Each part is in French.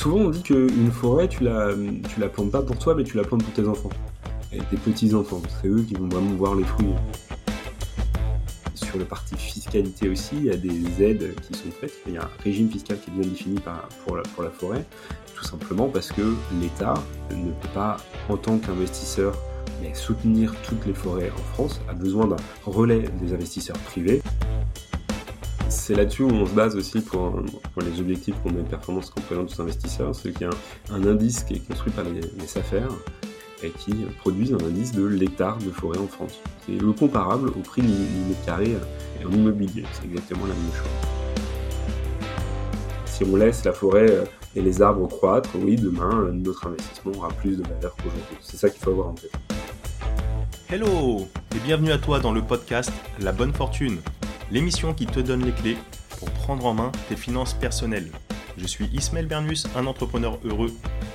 Souvent, on dit qu'une forêt, tu la, tu la plantes pas pour toi, mais tu la plantes pour tes enfants. Et tes petits-enfants. C'est eux qui vont vraiment voir les fruits. Sur le parti fiscalité aussi, il y a des aides qui sont faites. Il y a un régime fiscal qui est bien défini pour, la, pour la forêt, tout simplement parce que l'État ne peut pas, en tant qu'investisseur, soutenir toutes les forêts en France, a besoin d'un relais des investisseurs privés. C'est là-dessus où on se base aussi pour, les objectifs qu'on met performance qu'on présente aux investisseurs, c'est qu'il y a un, indice qui est construit par les, les SAFER et qui produisent un indice de l'hectare de forêt en France. C'est le comparable au prix du mètre carré en immobilier, c'est exactement la même chose. Si on laisse la forêt euh, et les arbres croître, oui, demain, notre investissement aura plus de valeur qu'aujourd'hui. C'est ça qu'il faut avoir en tête. Hello et bienvenue à toi dans le podcast La Bonne Fortune, l'émission qui te donne les clés pour prendre en main tes finances personnelles. Je suis Ismaël Bernus, un entrepreneur heureux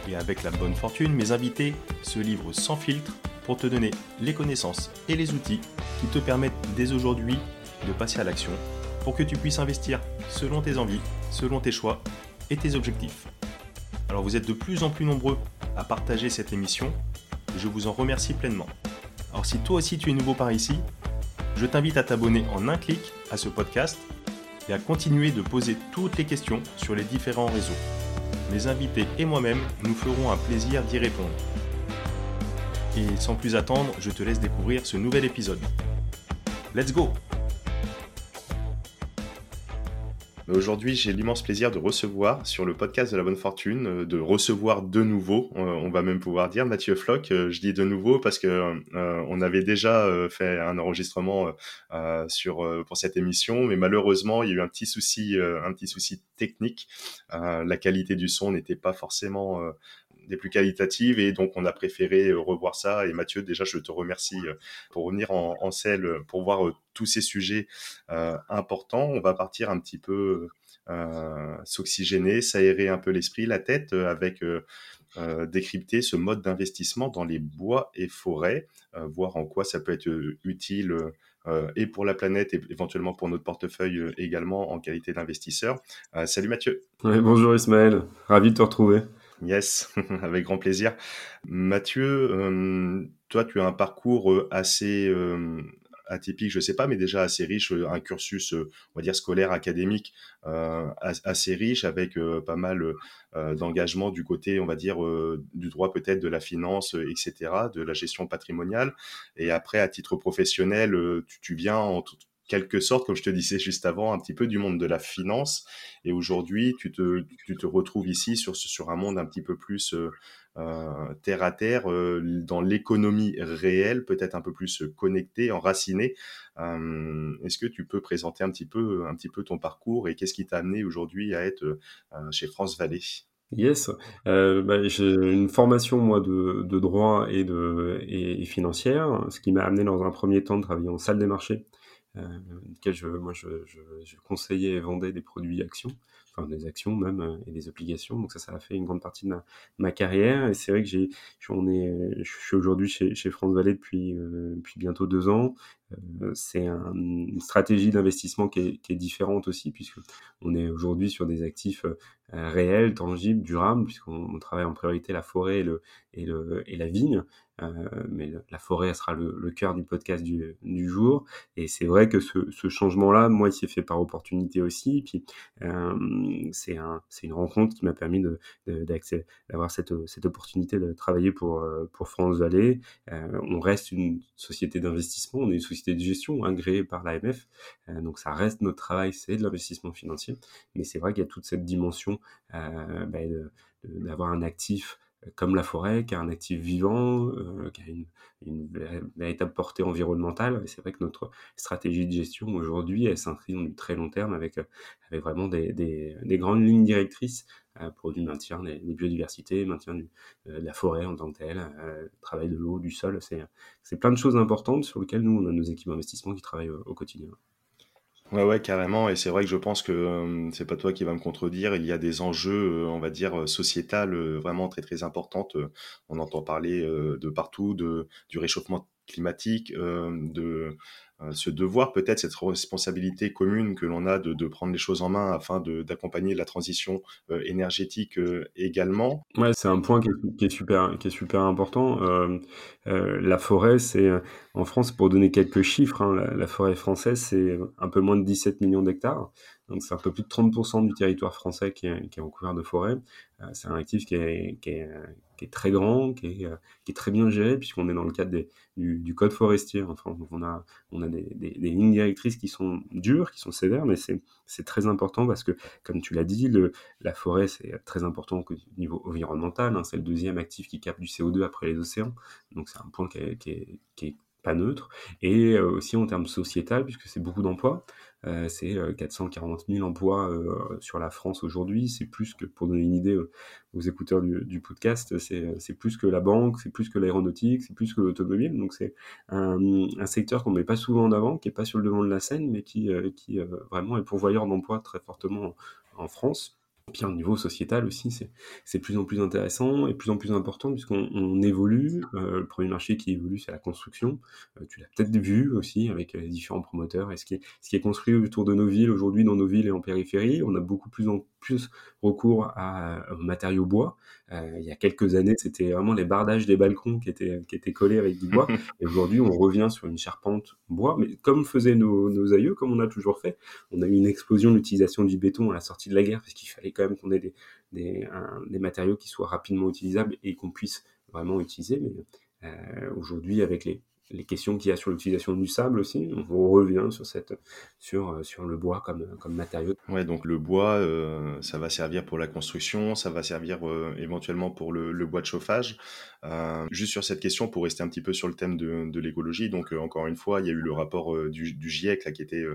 et avec la bonne fortune, mes invités se livrent sans filtre pour te donner les connaissances et les outils qui te permettent dès aujourd'hui de passer à l'action pour que tu puisses investir selon tes envies, selon tes choix et tes objectifs. Alors vous êtes de plus en plus nombreux à partager cette émission je vous en remercie pleinement. Alors si toi aussi tu es nouveau par ici, je t'invite à t'abonner en un clic à ce podcast et à continuer de poser toutes les questions sur les différents réseaux. Mes invités et moi-même nous ferons un plaisir d'y répondre. Et sans plus attendre, je te laisse découvrir ce nouvel épisode. Let's go Aujourd'hui, j'ai l'immense plaisir de recevoir sur le podcast de la bonne fortune, euh, de recevoir de nouveau, euh, on va même pouvoir dire, Mathieu Floch. Euh, je dis de nouveau parce que on avait déjà fait un enregistrement sur pour cette émission, mais malheureusement, il y a eu un petit souci, un petit souci technique. la qualité du son n'était pas forcément des plus qualitatives et donc on a préféré euh, revoir ça. Et Mathieu, déjà, je te remercie euh, pour revenir en, selle pour voir euh, tous ces sujets importants. On va partir un petit peu s'oxygéner, s'aérer un peu l'esprit, la tête, avec décrypter ce mode d'investissement dans les bois et forêts, voir en quoi ça peut être utile. et pour la planète et éventuellement pour notre portefeuille également en qualité d'investisseur. salut Mathieu. bonjour Ismaël, ravi de te retrouver. Yes, avec grand plaisir. Mathieu, toi, tu as un parcours assez atypique, je sais pas, mais déjà assez riche, un cursus, on va dire scolaire, académique, assez riche, avec pas mal d'engagement du côté, on va dire, du droit peut-être, de la finance, etc., de la gestion patrimoniale. Et après, à titre professionnel, tu, tu viens en quelque sorte, comme je te disais juste avant, un petit peu du monde de la finance. Et aujourd'hui, tu te, retrouves ici sur, un monde un petit peu plus euh, euh terre à terre, euh, dans l'économie réelle, peut-être un peu plus connecté, enraciné. Euh, Est-ce que tu peux présenter un petit peu, ton parcours et qu'est-ce qui t'a amené aujourd'hui à être chez France Vallée? Yes, bah, j'ai une formation moi de, droit et et, financière, ce qui m'a amené dans un premier temps de travailler en salle des marchés lequel je, moi je, je, je, conseillais et vendais des produits actions, enfin des actions même euh, et des obligations. Donc ça, ça a fait une grande partie de ma, ma carrière. Et c'est vrai que j'ai, on est, je suis aujourd'hui chez, chez France Vallée depuis, euh, depuis bientôt deux ans. Euh, c'est un, une stratégie d'investissement qui est, différente aussi, puisque on est aujourd'hui sur des actifs euh, réels, tangibles, durables, puisqu'on travaille en priorité la forêt et, le, et, la vigne. Euh, mais la forêt sera le, cœur du podcast du, jour. Et c'est vrai que ce, changement-là, moi, il s'est fait par opportunité aussi. Puis, c'est un, une rencontre qui m'a permis d'avoir cette, cette opportunité de travailler pour, pour France Vallée. On reste une société d'investissement, on est une société de gestion agréée par l'AMF. Euh, donc ça reste notre travail, c'est de l'investissement financier. Mais c'est vrai qu'il y a toute cette dimension euh, bah, d'avoir un actif euh, comme la forêt, qui a un actif vivant, qui a une, véritable portée environnementale. Et c'est vrai que notre stratégie de gestion aujourd'hui, elle s'inscrit dans du très long terme avec, vraiment des, des, des grandes lignes directrices pour du maintien des, biodiversités, maintien euh, de la forêt en tant que telle, euh, travail de l'eau, du sol. C'est plein de choses importantes sur lesquelles nous, on a nos équipes d'investissement qui travaillent au, quotidien. Ouais, ouais, carrément. Et c'est vrai que je pense que euh, c'est pas toi qui va me contredire. Il y a des enjeux, euh, on va dire, sociétals euh, vraiment très très importantes. on entend parler de partout de, du réchauffement climatique, de ce devoir, peut-être cette responsabilité commune que l'on a de, prendre les choses en main afin d'accompagner la transition énergétique également. Ouais, c'est un point qui est, super, qui est super important. la forêt, c'est en France, pour donner quelques chiffres, hein, la, forêt française, c'est un peu moins de 17 millions d'hectares. Donc c'est un peu plus de 30% du territoire français qui est, recouvert de forêt. Euh, c'est un actif qui est, très grand, qui est, euh, qui est, très bien géré, puisqu'on est dans le cadre du, code forestier. Enfin, on a, on a des, lignes directrices qui sont dures, qui sont sévères, mais c'est très important parce que, comme tu l'as dit, la forêt, c'est très important au niveau environnemental. Hein, c'est le deuxième actif qui capte du CO2 après les océans. Donc c'est un point qui est pas neutre, et euh, aussi en termes sociétal, puisque c'est beaucoup d'emplois. Euh, c'est 440 euh, 000 emplois euh, sur la France aujourd'hui. C'est plus que, pour donner une idée aux écouteurs du, podcast, c'est plus que la banque, c'est plus que l'aéronautique, c'est plus que l'automobile. Donc c'est un, secteur qu'on met pas souvent en avant, qui est pas sur le devant de la scène, mais qui, qui vraiment est pourvoyeur d'emplois très fortement en France. Puis au niveau sociétal aussi, c'est plus en plus intéressant et plus en plus important puisqu'on évolue. Euh, le premier marché qui évolue, c'est la construction. Euh, tu l'as peut-être vu aussi avec les différents promoteurs. Et ce qui est, construit autour de nos villes aujourd'hui, dans nos villes et en périphérie, on a beaucoup plus en plus recours à, matériaux bois. Euh, il y a quelques années, c'était vraiment les bardages des balcons qui étaient, qui étaient collés avec du bois. Et aujourd'hui, on revient sur une charpente bois, mais comme faisaient nos, nos aïeux, comme on a toujours fait. On a eu une explosion de l'utilisation du béton à la sortie de la guerre, parce qu'il fallait quand même qu'on ait des, des, des, matériaux qui soient rapidement utilisables et qu'on puisse vraiment utiliser. Mais euh, aujourd'hui, avec les, les questions qu'il y a sur l'utilisation du sable aussi. On revient euh, sur le bois comme, comme matériau. Ouais, donc le bois, euh, ça va servir pour la construction, ça va servir euh, éventuellement pour le, bois de chauffage. Euh, juste sur cette question, pour rester un petit peu sur le thème de, l'écologie, donc encore une fois, il y a eu le rapport du, du, GIEC là, qui était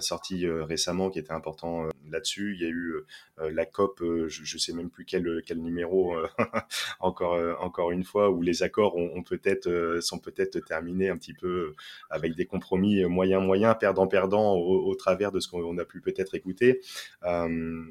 sorti récemment, qui était important là-dessus. Il y a eu la COP, je ne sais même plus quel, numéro, encore, encore une fois, où les accords ont, peut-être, sont peut-être terminés un petit peu euh, avec des compromis moyen-moyen, perdant-perdant au, travers de ce qu'on a pu peut-être écouter. Euh,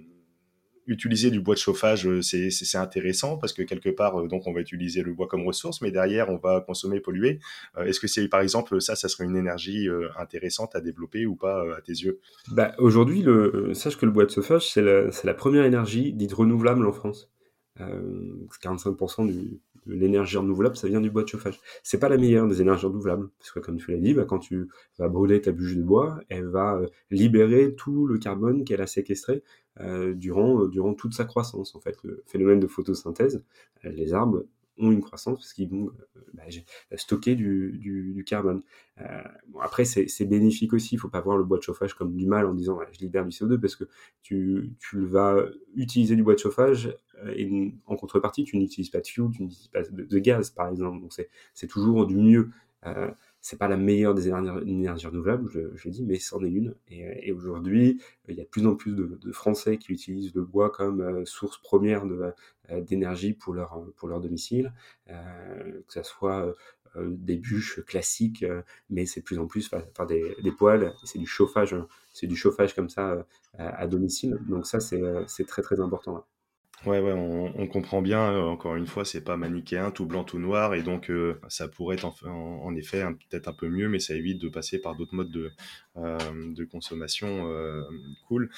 utiliser du bois de chauffage, euh, c'est intéressant parce que quelque part, donc on va utiliser le bois comme ressource, mais derrière, on va consommer, polluer. Est-ce que c'est, par exemple, ça, ça serait une énergie intéressante à développer ou pas à tes yeux? Bah, Aujourd'hui, sache que le bois de chauffage, c'est la, la, première énergie dite renouvelable en France. 45% du, l'énergie renouvelable, ça vient du bois de chauffage. C'est pas la meilleure des énergies renouvelables, parce que comme tu l'as dit, bah, quand tu vas brûler ta bûche de bois, elle va euh, libérer tout le carbone qu'elle a séquestré euh, durant, euh, durant toute sa croissance. En fait, le phénomène de photosynthèse, les arbres ont une croissance parce qu'ils vont euh, bah, stocker du, du, carbone. Euh, bon, après, c'est bénéfique aussi. Il faut pas voir le bois de chauffage comme du mal en disant je libère du CO2 parce que tu, tu vas utiliser du bois de chauffage euh, et en contrepartie, tu n'utilises pas de fuel, tu n'utilises pas de, gaz, par exemple. Donc, c'est toujours du mieux. Euh, c'est pas la meilleure des énergies renouvelables, je, je dis, mais c'en est une. Et, aujourd'hui, il y a de plus en plus de, Français qui utilisent le bois comme euh, source première euh, d'énergie pour leur, pour leur domicile, euh, que ce soit euh, des bûches classiques, mais c'est plus en plus par, des, des, poêles, c'est du chauffage, c'est du chauffage comme ça à, à domicile. Donc ça, c'est très très important. Ouais, ouais, on, comprend bien. Euh, encore une fois, c'est pas manichéen, tout blanc, tout noir, et donc euh, ça pourrait être en, effet peut-être un peu mieux, mais ça évite de passer par d'autres modes de, euh, de consommation cool.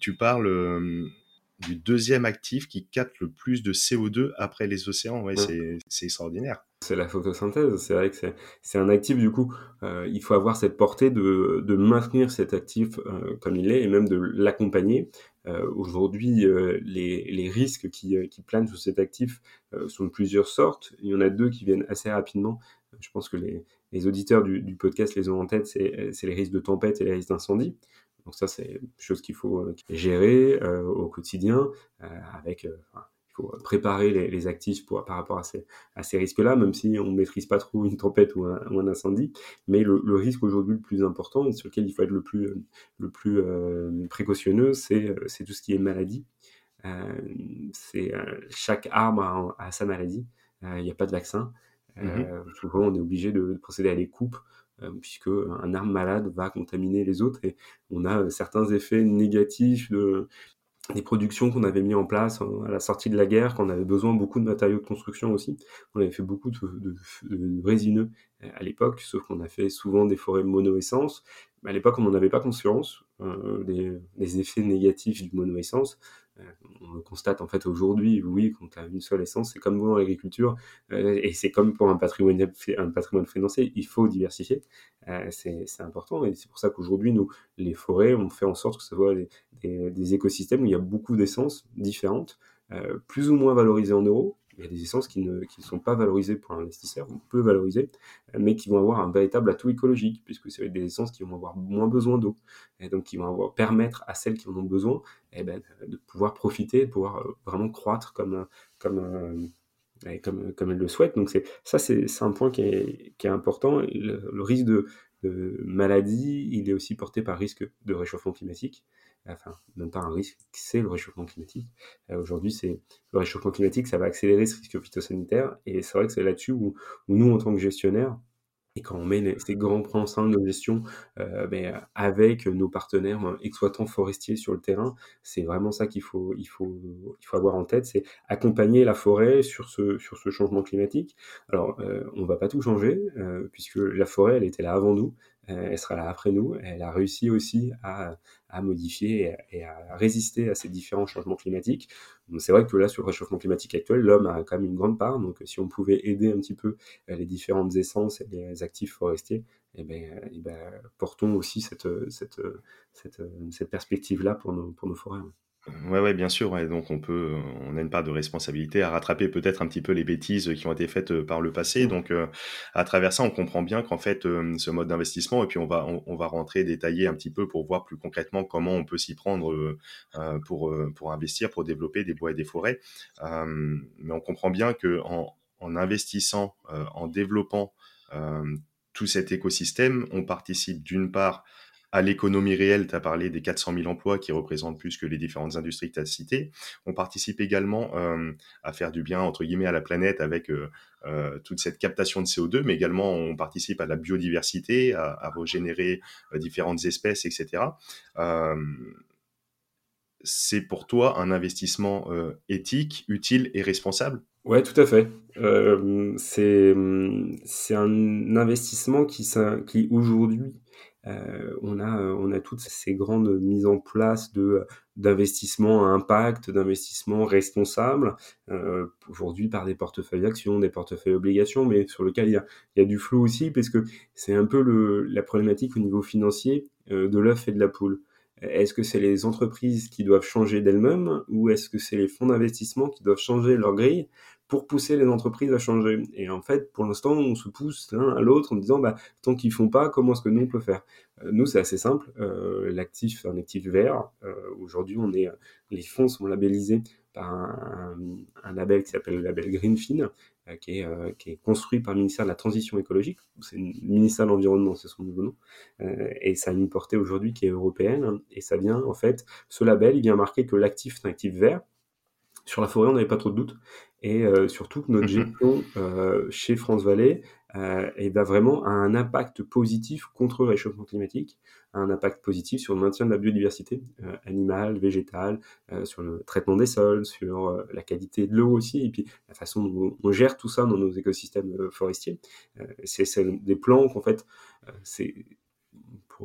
tu parles du deuxième actif qui capte le plus de CO2 après les océans. Ouais, c'est extraordinaire. C'est la photosynthèse. C'est vrai que c'est un actif, du coup, euh, il faut avoir cette portée de, de maintenir cet actif euh, comme il est et même de l'accompagner. Euh, Aujourd'hui, euh, les, les, risques qui, euh, qui, planent sur cet actif sont de plusieurs sortes. Il y en a deux qui viennent assez rapidement. Je pense que les, les auditeurs du, du, podcast les ont en tête, c'est les risques de tempête et les risques d'incendie. Donc ça, c'est chose qu'il faut euh, gérer euh, au quotidien euh, avec il faut préparer les, les actifs pour, par rapport à ces, à ces risques-là, même si on ne maîtrise pas trop une tempête ou un, ou un incendie. Mais le, le risque aujourd'hui le plus important et sur lequel il faut être le plus, le plus euh, précautionneux, c'est tout ce qui est maladie. Euh, c'est chaque arbre a, a sa maladie. Il n'y a pas de vaccin. Mmh souvent, on est obligé de, de procéder à des coupes euh, puisque un arbre malade va contaminer les autres et on a certains effets négatifs de, des productions qu'on avait mis en place à la sortie de la guerre, quand on avait besoin beaucoup de matériaux de construction aussi. On avait fait beaucoup de, résineux à l'époque, sauf qu'on a fait souvent des forêts mono-essence. À l'époque, on n'en avait pas conscience euh, des, effets négatifs du mono-essence. Euh, on le constate en fait aujourd'hui, oui, quand tu as une seule essence, c'est comme dans l'agriculture, euh, et c'est comme pour un patrimoine, financier, il faut diversifier. c'est important, et c'est pour ça qu'aujourd'hui, nous, les forêts, on fait en sorte que ce soit des, des écosystèmes où il y a beaucoup d'essences différentes, plus ou moins valorisées en euros, il y a des essences qui ne sont pas valorisées pour l'investisseur, on peut valoriser, mais qui vont avoir un véritable atout écologique, puisque c'est des essences qui vont avoir moins besoin d'eau, et donc qui vont permettre à celles qui en ont besoin eh ben, de pouvoir profiter, de pouvoir euh, vraiment croître comme, comme, euh, comme, comme elles le souhaitent. Donc ça, c'est un point qui est, qui est important. Le, risque de, de maladie, il est aussi porté par risque de réchauffement climatique enfin, même pas un risque, c'est le réchauffement climatique. Euh, aujourd'hui, c'est le réchauffement climatique, ça va accélérer ce risque phytosanitaire, et c'est vrai que c'est là-dessus où, nous, en tant que gestionnaires, et quand on met ces grands ensemble de gestion euh, ben, avec nos partenaires euh, exploitants forestiers sur le terrain, c'est vraiment ça qu'il faut, il faut, il faut avoir en tête, c'est accompagner la forêt sur ce, sur ce changement climatique. Alors, on ne va pas tout changer, puisque la forêt, elle était là avant nous, elle sera là après nous. Elle a réussi aussi à, modifier et, à résister à ces différents changements climatiques. C'est vrai que là, sur le réchauffement climatique actuel, l'homme a quand même une grande part. Donc, si on pouvait aider un petit peu euh, les différentes essences et les actifs forestiers, eh ben, eh ben, portons aussi cette, cette, cette, perspective-là pour nos, pour nos forêts. Ouais, ouais, bien sûr. Ouais. Donc, on peut, on a une part de responsabilité à rattraper peut-être un petit peu les bêtises qui ont été faites euh, par le passé. Donc, euh, à travers ça, on comprend bien qu'en fait, euh, ce mode d'investissement, et puis on va, on, va rentrer détailler un petit peu pour voir plus concrètement comment on peut s'y prendre pour, pour investir, pour développer des bois et des forêts. mais on comprend bien que en, en investissant, en développant tout cet écosystème, on participe d'une part à l'économie réelle, tu as parlé des 400 000 emplois qui représentent plus que les différentes industries que tu as citées. On participe également euh, à faire du bien, entre guillemets, à la planète avec euh, euh, toute cette captation de CO2, mais également on participe à la biodiversité, à, à régénérer différentes espèces, etc. c'est pour toi un investissement éthique, utile et responsable? Ouais, tout à fait. c'est un investissement qui, qui aujourd'hui euh, on, a, euh, on a toutes ces grandes mises en place de à impact, d'investissement responsable, euh, aujourd'hui par des portefeuilles actions, des portefeuilles obligations, mais sur lequel il y a, il y a du flou aussi, parce que c'est un peu le, la problématique au niveau financier de l'œuf et de la poule. Est-ce que c'est les entreprises qui doivent changer d'elles-mêmes ou est-ce que c'est les fonds d'investissement qui doivent changer leur grille pour pousser les entreprises à changer. Et en fait, pour l'instant, on se pousse l'un à l'autre en disant, bah, tant qu'ils font pas, comment est-ce que nous on peut faire? Euh, Nous, c'est assez simple. Euh, L'actif, un actif vert. Euh, Aujourd'hui, on est, les fonds sont labellisés par un, label qui s'appelle le label Greenfin, euh, qui, est, euh, qui, est, construit par le ministère de la Transition écologique. C'est le ministère de l'Environnement, c'est son nouveau nom. et ça a une portée aujourd'hui qui est européenne. Et ça vient, en fait, ce label, il vient marquer que l'actif est un actif vert. Sur la forêt, on n'avait pas trop de doutes et euh, surtout que notre mhm. gestion euh, chez France Vallée euh, eh ben, vraiment a un impact positif contre le réchauffement climatique, un impact positif sur le maintien de la biodiversité animale, végétale, sur le traitement des sols, sur la qualité de l'eau aussi, et puis la façon dont on gère tout ça dans nos écosystèmes forestiers. c'est des plans qu'en fait, c'est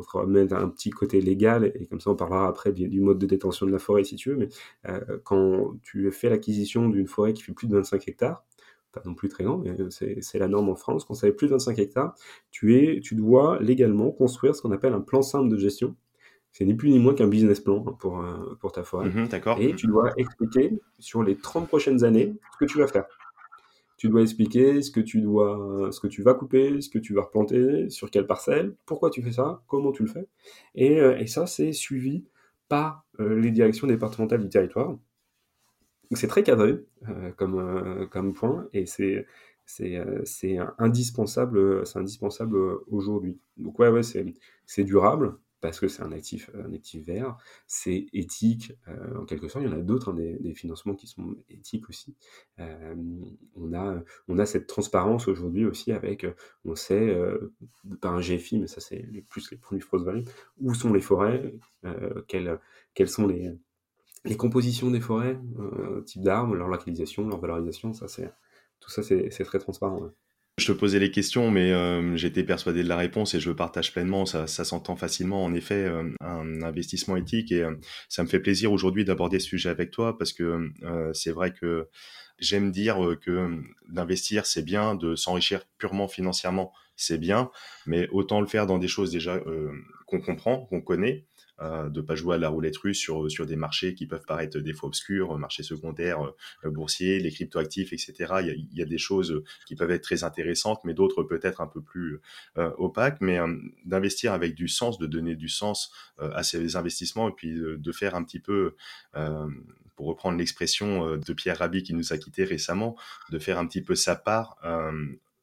pour mettre un petit côté légal, et comme ça on parlera après du, mode de détention de la forêt si tu veux, mais euh, quand tu fais l'acquisition d'une forêt qui fait plus de 25 hectares, pas non plus très grand, mais c'est la norme en France, quand ça fait plus de 25 hectares, tu, es, tu dois légalement construire ce qu'on appelle un plan simple de gestion. C'est ni plus ni moins qu'un business plan hein, pour, euh, pour ta forêt. Mhm, et tu dois expliquer sur les 30 prochaines années ce que tu vas faire tu dois expliquer ce que tu dois, ce que tu vas couper, ce que tu vas replanter, sur quelle parcelle, pourquoi tu fais ça, comment tu le fais. Et, euh, ça, c'est suivi par euh, les directions départementales du territoire. C'est très cadré euh, comme, point et c'est c'est indispensable, c'est indispensable aujourd'hui. Donc ouais, ouais c'est durable, parce que c'est un actif, vert, c'est éthique, euh, en quelque sorte. Il y en a d'autres, hein, des, financements qui sont éthiques aussi. Euh, on, a, on a cette transparence aujourd'hui aussi avec, euh, on sait, par un GFI, mais ça c'est plus les produits Frost où sont les forêts, quels, quels sont les, les compositions des forêts, type d'arbres, leur localisation, leur valorisation, ça c'est tout ça c'est très transparent. Je te posais les questions, mais euh, j'étais persuadé de la réponse et je partage pleinement. Ça, s'entend facilement, en effet, euh, un investissement éthique. Et euh, ça me fait plaisir aujourd'hui d'aborder ce sujet avec toi parce que c'est vrai que j'aime dire que d'investir, c'est bien, de s'enrichir purement financièrement, c'est bien, mais autant le faire dans des choses déjà qu'on comprend, qu'on connaît, euh, de pas jouer à la roulette russe sur, sur des marchés qui peuvent paraître des fois obscurs, marchés secondaires, euh, boursiers, les cryptoactifs, etc. Il y, a, des choses qui peuvent être très intéressantes, mais d'autres peut-être un peu plus euh, opaques. Mais euh, d'investir avec du sens, de donner du sens à ces investissements et puis de, faire un petit peu pour reprendre l'expression de Pierre Rabhi qui nous a quittés récemment, de faire un petit peu sa part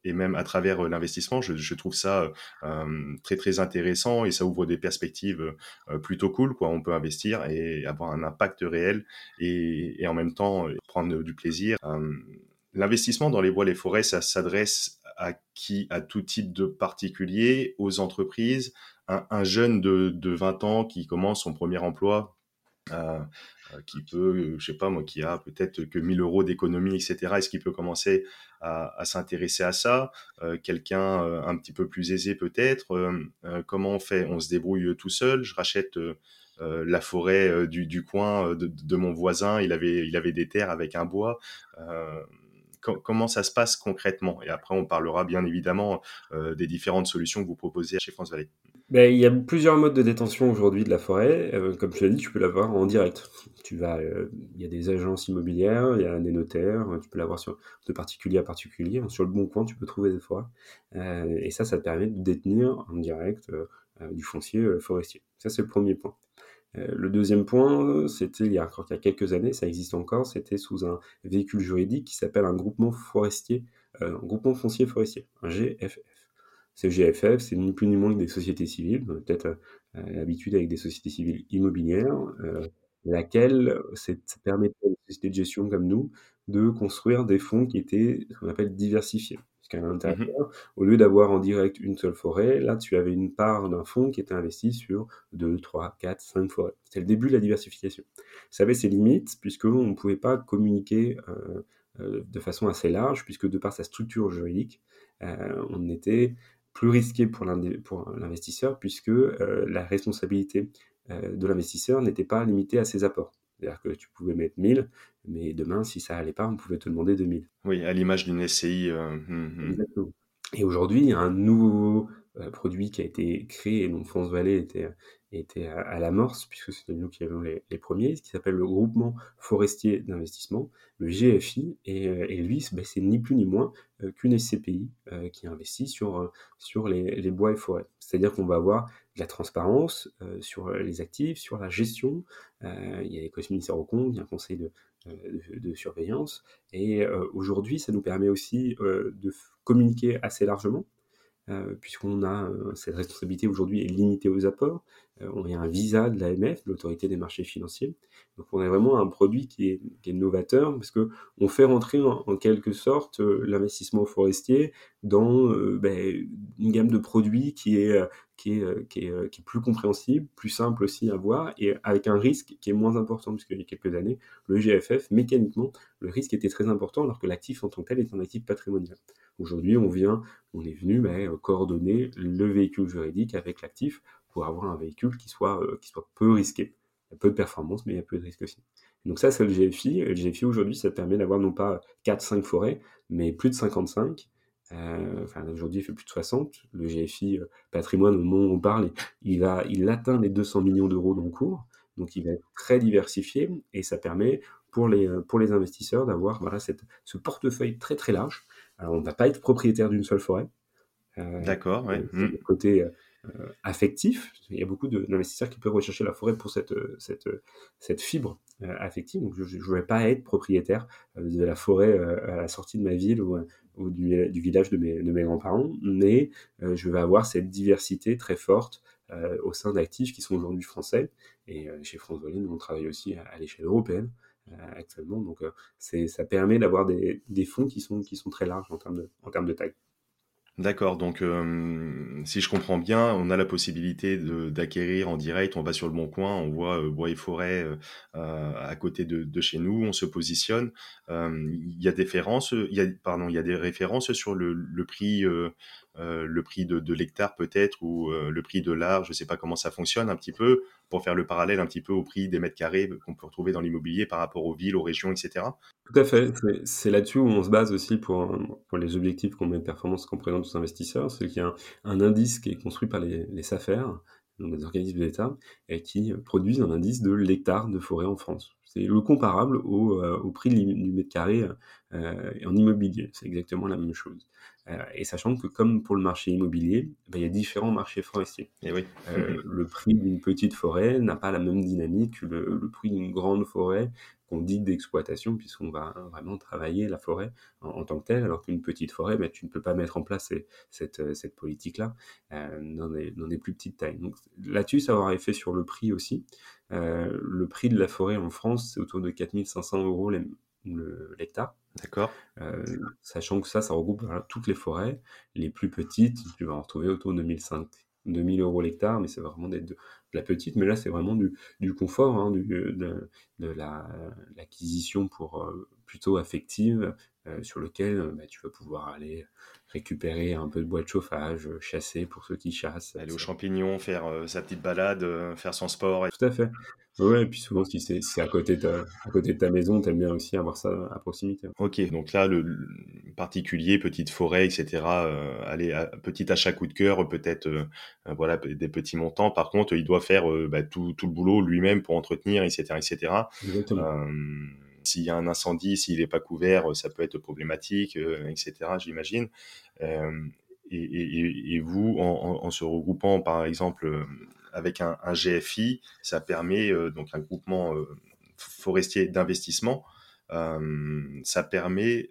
et même à travers euh, l'investissement, je, trouve ça euh, très très intéressant et ça ouvre des perspectives euh, plutôt cool. Quoi. On peut investir et avoir un impact réel et, en même temps prendre du plaisir. L'investissement dans les bois, les forêts, ça s'adresse à qui, à tout type de particuliers, aux entreprises? Un, un jeune de, de 20 ans qui commence son premier emploi, euh, euh, qui peut, euh, je sais pas moi, qui a peut-être que 1000 euros d'économie, etc. Est-ce qu'il peut commencer à, s'intéresser à ça Quelqu'un un petit peu plus aisé peut-être Comment on fait? On se débrouille tout seul? Je rachète la forêt du, du, coin de, de, mon voisin. Il avait, il avait des terres avec un bois comment ça se passe concrètement? Et après, on parlera bien évidemment euh, des différentes solutions que vous proposez chez France Vallée. Ben, il y a plusieurs modes de détention aujourd'hui de la forêt. Euh, comme je l'ai dit, tu peux l'avoir en direct. Tu vas, euh, il y a des agences immobilières, il y a des notaires, tu peux l'avoir de particulier à particulier. Sur le bon coin, tu peux trouver des forêts. et ça, ça te permet de détenir en direct du foncier forestier. Ça, c'est le premier point. Euh, le deuxième point, c'était il y a quelques années, ça existe encore, c'était sous un véhicule juridique qui s'appelle un groupement forestier, euh, un groupement foncier forestier, un GFF. Ce GFF, c'est ni plus ni moins que des sociétés civiles, peut-être euh, l'habitude avec des sociétés civiles immobilières, euh, laquelle permettait aux sociétés de gestion comme nous de construire des fonds qui étaient ce qu'on appelle diversifiés à mmh l'intérieur, au lieu d'avoir en direct une seule forêt, là tu avais une part d'un fonds qui était investi sur 2, 3, 4, 5 forêts. C'est le début de la diversification. Ça avait ses limites, puisqu'on ne pouvait pas communiquer euh, euh, de façon assez large, puisque de par sa structure juridique, euh, on était plus risqué pour l'investisseur, puisque la responsabilité de l'investisseur n'était pas limitée à ses apports. C'est-à-dire que tu pouvais mettre 1000, mais demain, si ça allait pas, on pouvait te demander 2000. Oui, à l'image d'une SCI. Euh, hum, hum. Exactement. Et aujourd'hui, il y a un nouveau produit qui a été créé, et dont France Vallée était, était à, l'amorce, puisque c'était nous qui avions les, premiers, ce qui s'appelle le groupement forestier d'investissement, le GFI, et, euh, et lui, ben, c'est ni plus ni moins qu'une SCPI qui investit sur, sur les, bois et forêts. C'est-à-dire qu'on va avoir de la transparence sur les actifs, sur la gestion. il y a les commissaires au compte, il y a un conseil de, de, surveillance. Et aujourd'hui, ça nous permet aussi de communiquer assez largement euh, puisqu'on a euh, cette responsabilité aujourd'hui est limitée aux apports. Euh, on a un visa de l'AMF, de l'autorité des marchés financiers. Donc on a vraiment un produit qui est, novateur parce que on fait rentrer en, quelque sorte l'investissement forestier dans ben, une gamme de produits qui est plus compréhensible, plus simple aussi à voir, et avec un risque qui est moins important, puisqu'il y a quelques années, le GFF, mécaniquement, le risque était très important, alors que l'actif en tant que tel est un actif patrimonial. Aujourd'hui, on vient, on est venu euh, coordonner le véhicule juridique avec l'actif pour avoir un véhicule qui soit, euh, qui soit peu risqué. Il y a peu de performance, mais il y a peu de risque aussi. Donc ça, c'est le GFI. Le GFI, aujourd'hui, ça permet d'avoir non pas 4-5 forêts, mais plus de 55. Euh, enfin, aujourd'hui, il fait plus de 60. Le GFI patrimoine, au moment où on parle, il, a, il atteint les 200 millions d'euros d'encours. Donc, il va être très diversifié et ça permet pour les, pour les investisseurs d'avoir voilà, cette, ce portefeuille très très large alors, on ne va pas être propriétaire d'une seule forêt. Euh, D'accord, ouais. Le côté euh, affectif. Il y a beaucoup d'investisseurs qui peuvent rechercher la forêt pour cette, cette, cette fibre euh, affective. Donc, je ne vais pas être propriétaire de la forêt à la sortie de ma ville ou, du, village de mes, de mes grands-parents, mais je vais avoir cette diversité très forte au sein d'actifs qui sont aujourd'hui français. Et chez France Volley, nous, on travaille aussi à l'échelle européenne. Euh, actuellement. Donc, euh, ça permet d'avoir des, des, fonds qui sont, qui sont très larges en termes de, en termes de taille. D'accord, donc si je comprends bien, on a la possibilité d'acquérir en direct, on va sur le bon coin, on voit euh, bois et forêt euh, euh, à côté de, de, chez nous, on se positionne. Il y a des références, il y a, pardon, il y a des références sur le, le prix, le prix de, l'hectare peut-être ou le prix de l'art, je ne sais pas comment ça fonctionne un petit peu pour faire le parallèle un petit peu au prix des mètres carrés qu'on peut retrouver dans l'immobilier par rapport aux villes, aux régions, etc. Tout à fait. C'est là-dessus où on se base aussi pour, les objectifs qu'on met de performance qu'on présente aux investisseurs. C'est qu'il y a un, indice qui est construit par les, SAFER, donc des organismes d'État, et qui produisent un indice de l'hectare de forêt en France. C'est le comparable au, euh, prix du mètre carré euh, en immobilier. C'est exactement la même chose. Euh, et sachant que comme pour le marché immobilier, ben, il y a différents marchés forestiers. Et eh oui. le prix d'une petite forêt n'a pas la même dynamique que le, le prix d'une grande forêt qu'on dit d'exploitation, puisqu'on va vraiment travailler la forêt en, tant que telle, alors qu'une petite forêt, ben, tu ne peux pas mettre en place cette, euh, cette politique-là euh, dans, des, plus petites tailles. Donc là-dessus, ça aura effet sur le prix aussi. Euh, le prix de la forêt en France, c'est autour de 4500 euros l'hectare. D'accord. sachant que ça, ça regroupe toutes les forêts. Les plus petites, tu vas en retrouver autour de 1005 2000 euros l'hectare, mais c'est vraiment de, de, la petite. Mais là, c'est vraiment du, du confort, hein, du, de, de l'acquisition pour euh, plutôt affective, euh, sur lequel euh, bah, tu vas pouvoir aller récupérer un peu de bois de chauffage, chasser pour ceux qui chassent. Aller aux champignons, faire sa petite balade, faire son sport. Tout à fait. Ouais, et puis souvent, si c'est à côté de ta, à côté de ta maison, t'aimes bien aussi avoir ça à proximité. Ok, donc là, le, particulier, petite forêt, etc., euh, allez, petit achat coup de cœur, peut-être euh, euh, voilà, des petits montants. Par contre, il doit faire euh, bah, tout, tout, le boulot lui-même pour entretenir, etc., etc. Exactement. s'il y a un incendie, s'il n'est pas couvert, ça peut être problématique, etc., j'imagine. Et, et, et, vous, en, en, se regroupant, par exemple, avec un, un GFI, ça permet euh, donc un groupement euh, forestier d'investissement. Euh, ça permet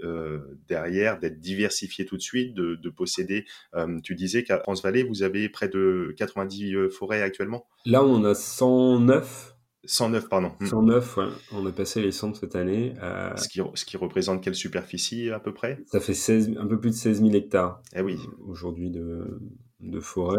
derrière d'être diversifié tout de suite, de, de posséder. tu disais qu'à France Vallée, vous avez près de 90 forêts actuellement? Là, on a 109. 109, pardon. 109, ouais. on a passé les 100 cette année. Ce, qui, ce qui représente quelle superficie à peu près? Ça fait 16, un peu plus de 16 000 hectares. Eh oui. Aujourd'hui de, de forêt.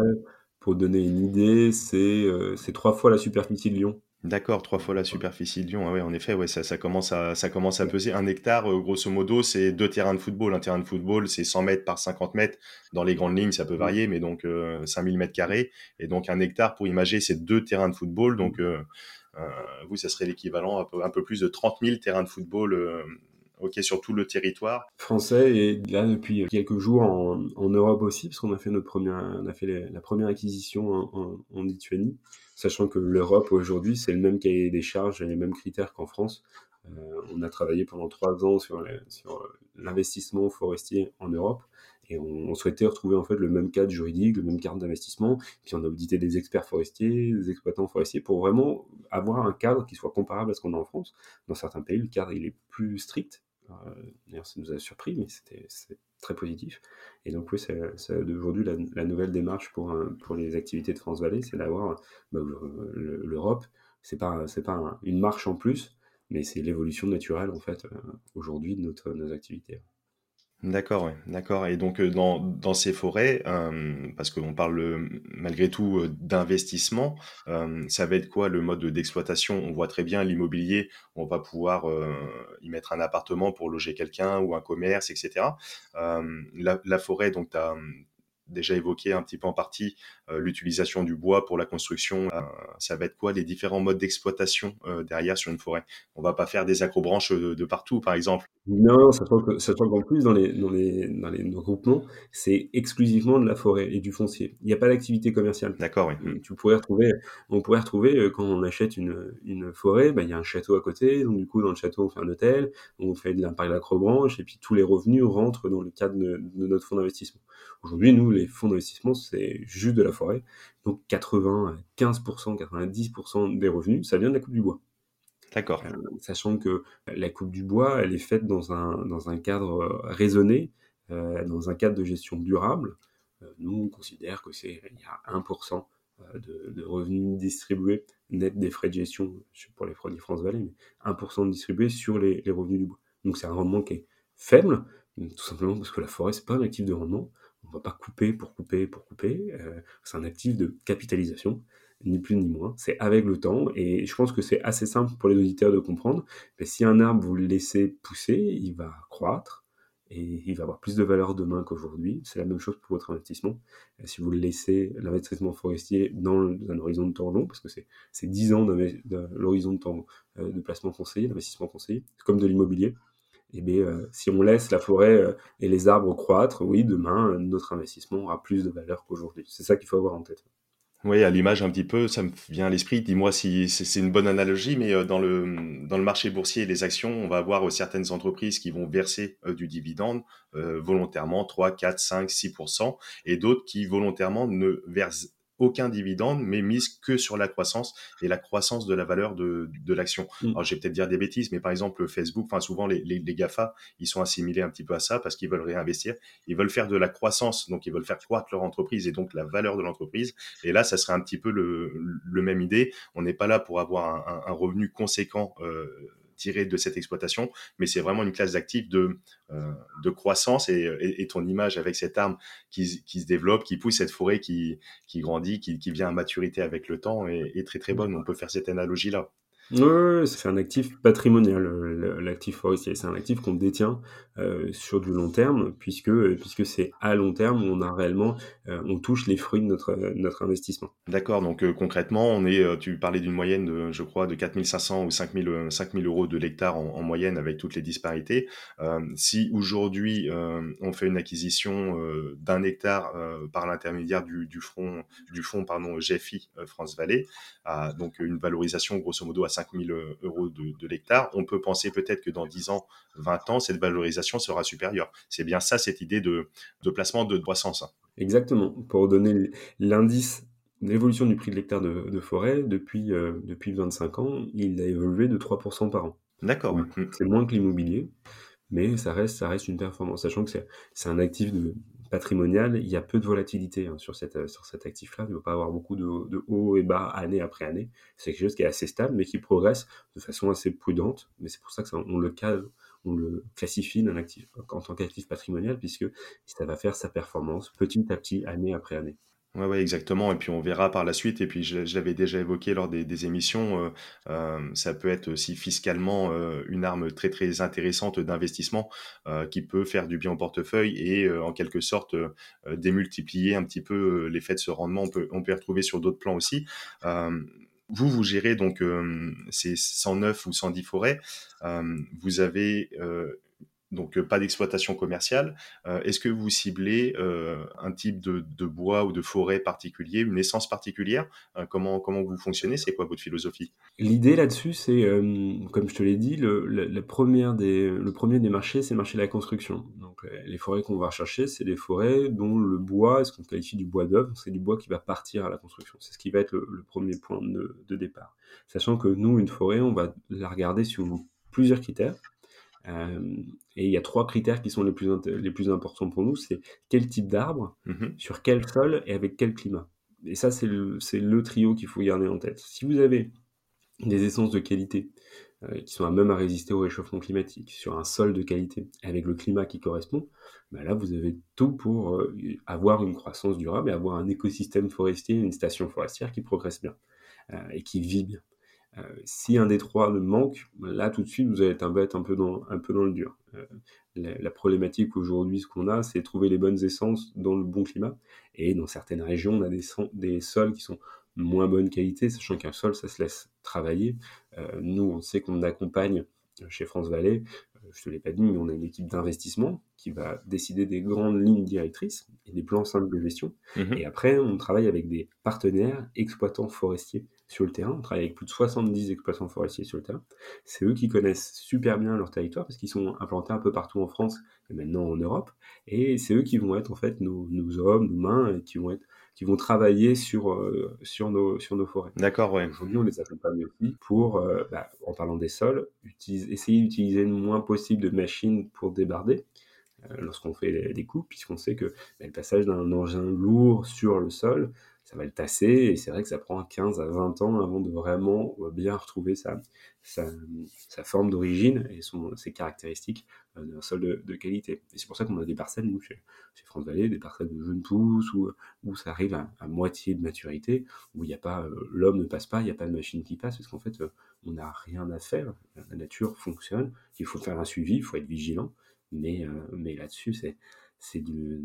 Pour donner une idée, c'est euh, trois fois la superficie de Lyon. D'accord, trois fois la superficie de Lyon. Ah ouais, en effet, ouais, ça, ça, commence à, ça commence à peser. Un hectare, euh, grosso modo, c'est deux terrains de football. Un terrain de football, c'est 100 mètres par 50 mètres. Dans les grandes lignes, ça peut varier, mais donc euh, 5000 mètres carrés. Et donc un hectare, pour imager, c'est deux terrains de football. Donc euh, euh vous, ça serait l'équivalent un peu, un peu plus de 30 000 terrains de football ok, sur tout le territoire. Français et là depuis quelques jours en, Europe aussi, parce qu'on a fait notre première, on a fait la première acquisition en, en, Lituanie, sachant que l'Europe aujourd'hui c'est le même cahier des charges les mêmes critères qu'en France. Euh, on a travaillé pendant trois ans sur l'investissement forestier en Europe et on, souhaitait retrouver en fait le même cadre juridique, le même cadre d'investissement. Puis on a audité des experts forestiers, des exploitants forestiers pour vraiment avoir un cadre qui soit comparable à ce qu'on a en France. Dans certains pays, le cadre il est plus strict euh, d'ailleurs, ça nous a surpris, mais c'était très positif. Et donc, oui, c'est aujourd'hui la, la, nouvelle démarche pour, les activités de France Vallée, c'est d'avoir bah, l'Europe. C'est pas, pas une marche en plus, mais c'est l'évolution naturelle, en fait, euh, aujourd'hui de nos activités. D'accord, ouais, d'accord. Et donc euh, dans, ces forêts, euh, parce qu'on parle euh, malgré tout d'investissement, ça va être quoi le mode d'exploitation? On voit très bien l'immobilier, on va pouvoir y mettre un appartement pour loger quelqu'un ou un commerce, etc. La, forêt, donc tu as déjà évoqué un petit peu en partie l'utilisation du bois pour la construction. Ça va être quoi les différents modes d'exploitation derrière sur une forêt? On va pas faire des accrobranches de, de partout, par exemple? Non, sachant qu'en plus dans les dans les dans les groupements, c'est exclusivement de la forêt et du foncier. Il n'y a pas d'activité commerciale. D'accord, oui. Tu pourrais retrouver, on pourrait retrouver quand on achète une une forêt, bah, il y a un château à côté, donc du coup dans le château on fait un hôtel, on fait de la parc d'acrobranche et puis tous les revenus rentrent dans le cadre de, de notre fonds d'investissement. Aujourd'hui, nous, les fonds d'investissement, c'est juste de la forêt. Donc 95%, 90% des revenus, ça vient de la coupe du bois. D'accord. Euh, sachant que la coupe du bois, elle est faite dans un, cadre euh, raisonné, euh, dans un cadre de gestion durable. Nous, on considère que c'est il y a 1% euh, de, de, revenus distribués net des frais de gestion, pour les produits France Vallée, mais 1% distribués sur les, les revenus du bois. Donc c'est un rendement qui est faible, tout simplement parce que la forêt, c'est pas un actif de rendement On ne va pas couper pour couper pour couper. c'est un actif de capitalisation ni plus ni moins. C'est avec le temps, et je pense que c'est assez simple pour les auditeurs de comprendre. Mais si un arbre, vous le laissez pousser, il va croître, et il va avoir plus de valeur demain qu'aujourd'hui. C'est la même chose pour votre investissement. si vous le laissez, l'investissement forestier, dans un horizon de temps long, parce que c'est 10 ans de, l'horizon de temps euh, de placement conseillé, d'investissement conseillé, comme de l'immobilier. Eh bien, euh, si on laisse la forêt euh, et les arbres croître, oui, demain, notre investissement aura plus de valeur qu'aujourd'hui. C'est ça qu'il faut avoir en tête. Oui, à l'image un petit peu, ça me vient à l'esprit. Dis-moi si c'est une bonne analogie, mais euh, dans le, dans le marché boursier et les actions, on va avoir euh, certaines entreprises qui vont verser euh, du dividende volontairement, 3, 4, 5, 6%, et d'autres qui volontairement ne versent aucun dividende, mais mise que sur la croissance et la croissance de la valeur de, de l'action. Mm. Alors, je vais peut-être dire des bêtises, mais par exemple, Facebook, enfin, souvent, les, les, les, GAFA, ils sont assimilés un petit peu à ça parce qu'ils veulent réinvestir. Ils veulent faire de la croissance, donc ils veulent faire croître leur entreprise et donc la valeur de l'entreprise. Et là, ça serait un petit peu le, le même idée. On n'est pas là pour avoir un, un, un revenu conséquent. Euh, tiré de cette exploitation, mais c'est vraiment une classe d'actifs de, euh, de croissance et, ton image avec cette arme qui, qui, se développe, qui pousse cette forêt qui, qui grandit, qui, qui vient à maturité avec le temps est très très bonne. On peut faire cette analogie-là. Oui, c'est un actif patrimonial, l'actif forestier. C'est un actif qu'on détient euh, sur du long terme, puisque, puisque c'est à long terme où on a réellement, euh, on touche les fruits de notre, notre investissement. D'accord, donc euh, concrètement, on est, tu parlais d'une moyenne de, je crois, de 4500 ou 5000, 5000 euros de l'hectare en, moyenne avec toutes les disparités. si aujourd'hui on fait une acquisition d'un hectare par l'intermédiaire du, du, du fonds pardon, GFI France Vallée, donc une valorisation grosso modo à 5000 euros de, l'hectare, on peut penser peut-être que dans 10 ans, 20 ans, cette valorisation sera supérieure. C'est bien ça, cette idée de, placement de croissance. Exactement. Pour donner l'indice d'évolution du prix de l'hectare de, forêt, depuis, euh, depuis 25 ans, il a évolué de 3% par an. D'accord. C'est moins que l'immobilier, mais ça reste, ça reste une performance, sachant que c'est un actif de, patrimonial, il y a peu de volatilité hein, sur, cette, sur cet actif-là. Il ne va pas avoir beaucoup de, hauts et bas année après année. C'est quelque chose qui est assez stable, mais qui progresse de façon assez prudente. Mais c'est pour ça que on le cadre, on le classifie en tant qu'actif patrimonial, puisque ça va faire sa performance petit à petit, année après année. Ouais, ouais, exactement. Et puis on verra par la suite. Et puis je, l'avais déjà évoqué lors des, des émissions. Euh, euh, ça peut être aussi fiscalement euh, une arme très très intéressante d'investissement qui peut faire du bien au portefeuille et en quelque sorte démultiplier un petit peu l'effet de ce rendement. On peut on peut y retrouver sur d'autres plans aussi. vous, vous gérez donc ces 109 ou 110 forêts. vous avez donc euh, pas d'exploitation commerciale. Euh, est-ce que vous ciblez euh, un type de, bois ou de forêt particulier, une essence particulière? Comment, comment vous fonctionnez? C'est quoi votre philosophie? L'idée là-dessus, c'est, comme je te l'ai dit, le, première des, le premier des marchés, c'est le marché de la construction. Donc les forêts qu'on va rechercher, c'est des forêts dont le bois, ce qu'on qualifie du bois d'œuvre, c'est du bois qui va partir à la construction. C'est ce qui va être le, premier point de, de départ. Sachant que nous, une forêt, on va la regarder sur plusieurs critères. Euh, et il y a trois critères qui sont les plus, les plus importants pour nous, c'est quel type d'arbre, mmh sur quel sol et avec quel climat. Et ça, c'est le, le, trio qu'il faut garder en tête. Si vous avez des essences de qualité euh, qui sont à même à résister au réchauffement climatique, sur un sol de qualité, avec le climat qui correspond, bah là, vous avez tout pour euh, avoir une croissance durable et avoir un écosystème forestier, une station forestière qui progresse bien et qui vit bien. Euh, si un des trois manque, là tout de suite vous allez être un, peu dans, un peu dans le dur. Euh, la, problématique aujourd'hui, ce qu'on a, c'est trouver les bonnes essences dans le bon climat. Et dans certaines régions, on a des, des sols qui sont moins bonne qualité, sachant qu'un sol, ça se laisse travailler. Euh, nous, on sait qu'on accompagne chez France Vallée, je ne te l'ai pas dit, mais on a une équipe d'investissement qui va décider des grandes lignes directrices et des plans simples de gestion. Mmh et après, on travaille avec des partenaires exploitants forestiers sur le terrain. On travaille avec plus de 70 exploitants forestiers sur le terrain. C'est eux qui connaissent super bien leur territoire parce qu'ils sont implantés un peu partout en France et maintenant en Europe. Et c'est eux qui vont être en fait nos, hommes, nos mains, et qui vont être qui vont travailler sur, euh, sur, nos, sur nos forêts. D'accord, ouais. Aujourd'hui, on les accompagne aussi pour, euh, bah, en parlant des sols, essayer d'utiliser le moins possible de machines pour débarder. lorsqu'on fait des coupes, puisqu'on sait que bah, le passage d'un engin lourd sur le sol, ça va le tasser, et c'est vrai que ça prend 15 à 20 ans avant de vraiment bien retrouver sa, forme d'origine et son, ses caractéristiques d'un sol de, qualité. Et c'est pour ça qu'on a des parcelles, nous, chez, France Vallée, des parcelles de jeunes pousses, où, ça arrive à, moitié de maturité, où pas, l'homme ne passe pas, il n'y a pas de machine qui passe, parce qu'en fait, on n'a rien à faire, la nature fonctionne, il faut faire un suivi, il faut être vigilant, mais, là-dessus, c'est, c'est de,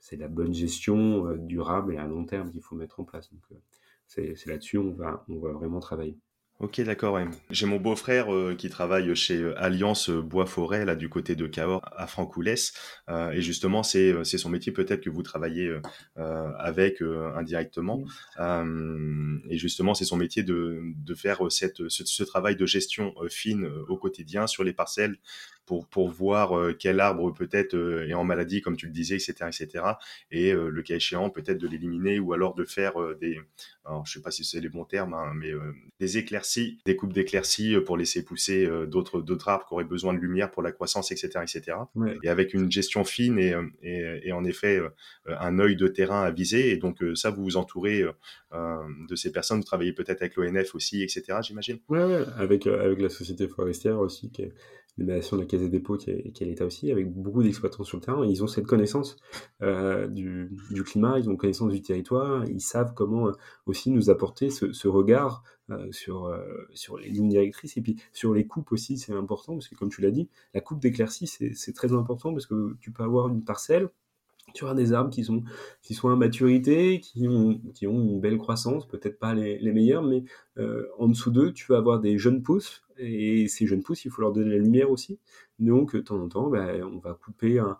c'est la bonne gestion euh, durable et à long terme qu'il faut mettre en place. Donc, euh, c'est là-dessus on va, on va vraiment travailler. Ok, d'accord. J'ai mon beau-frère euh, qui travaille chez Alliance Bois-Forêt, là, du côté de Cahors, à Francoulès. Euh, et justement, c'est son métier peut-être que vous travaillez avec indirectement. et justement, c'est son métier de, de faire cette, ce, travail de gestion fine au quotidien sur les parcelles pour, pour voir quel arbre peut-être est en maladie, comme tu le disais, etc. etc. et le cas échéant, peut-être de l'éliminer ou alors de faire des... Alors, je sais pas si c'est les bons termes, hein, mais des éclaircies des coupes d'éclaircies euh, pour laisser pousser euh, d'autres d'autres arbres qui auraient besoin de lumière pour la croissance, etc., etc. Et avec une gestion fine et, euh, et, en effet un œil de terrain à viser. Et donc ça, vous vous entourez de ces personnes. Vous travaillez peut-être avec l'ONF aussi, etc. J'imagine. Ouais, ouais, avec avec la société forestière aussi qui est l'émanation de la Caisse des dépôts qui est, qui est l'État aussi, avec beaucoup d'exploitants sur le terrain. Ils ont cette connaissance du, du, climat, ils ont connaissance du territoire, ils savent comment aussi nous apporter ce, regard euh, sur, euh, sur les lignes directrices. Et puis sur les coupes aussi, c'est important, parce que comme tu l'as dit, la coupe d'éclaircie, c'est très important, parce que tu peux avoir une parcelle, tu auras des arbres qui sont, qui sont à maturité, qui ont, qui ont une belle croissance, peut-être pas les, les meilleurs, mais euh, en dessous d'eux, tu vas avoir des jeunes pousses, et ces jeunes pousses, il faut leur donner la lumière aussi. Donc, de temps en temps, ben, on va couper un,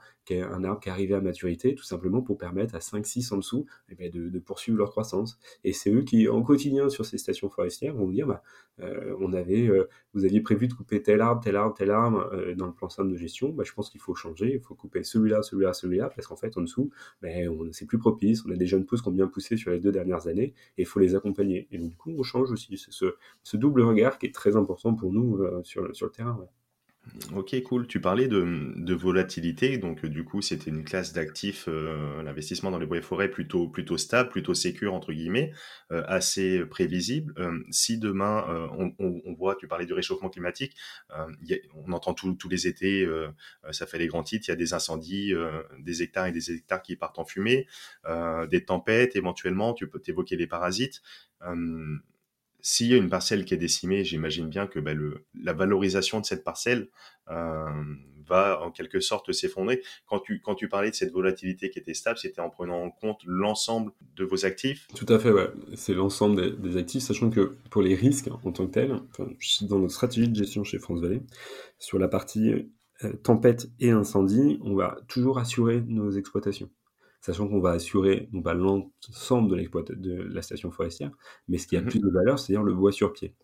arbre qui est arrivé à maturité, tout simplement pour permettre à 5-6 en dessous eh ben, de, poursuivre leur croissance. Et c'est eux qui, en quotidien, sur ces stations forestières, vont dire, bah, euh, on avait, euh, vous aviez prévu de couper tel arbre, tel arbre, tel arbre dans le plan simple de gestion, bah, je pense qu'il faut changer, il faut couper celui-là, celui-là, celui-là, parce qu'en fait, en dessous, ben, c'est plus propice, on a des jeunes pousses qui ont bien poussé sur les deux dernières années, et il faut les accompagner. Et du coup, on change aussi c'est ce, double regard qui est très important pour nous euh, sur, le, terrain. Ok, cool. Tu parlais de, volatilité, donc du coup, c'était une classe d'actifs, euh, l'investissement dans les bois et forêts plutôt, stable, plutôt sécure, entre guillemets, euh, assez prévisible. si demain, on, voit, tu parlais du réchauffement climatique, on entend tous les étés, ça fait les grands titres, il y a des incendies, des hectares et des hectares qui partent en fumée, des tempêtes, éventuellement, tu peux t'évoquer les parasites s'il y a une parcelle qui est décimée, j'imagine bien que bah, le, la valorisation de cette parcelle euh, va en quelque sorte s'effondrer. Quand tu, parlais de cette volatilité qui était stable, c'était en prenant en compte l'ensemble de vos actifs? Tout à fait. C'est l'ensemble des, actifs, sachant que pour les risques en tant que tels, dans notre stratégie de gestion chez France Vallée, sur la partie euh, tempête et incendie, on va toujours assurer nos exploitations sachant qu'on va assurer non pas l'ensemble de, de la station forestière, mais ce qui a mmh plus de valeur, c'est-à-dire le bois sur pied.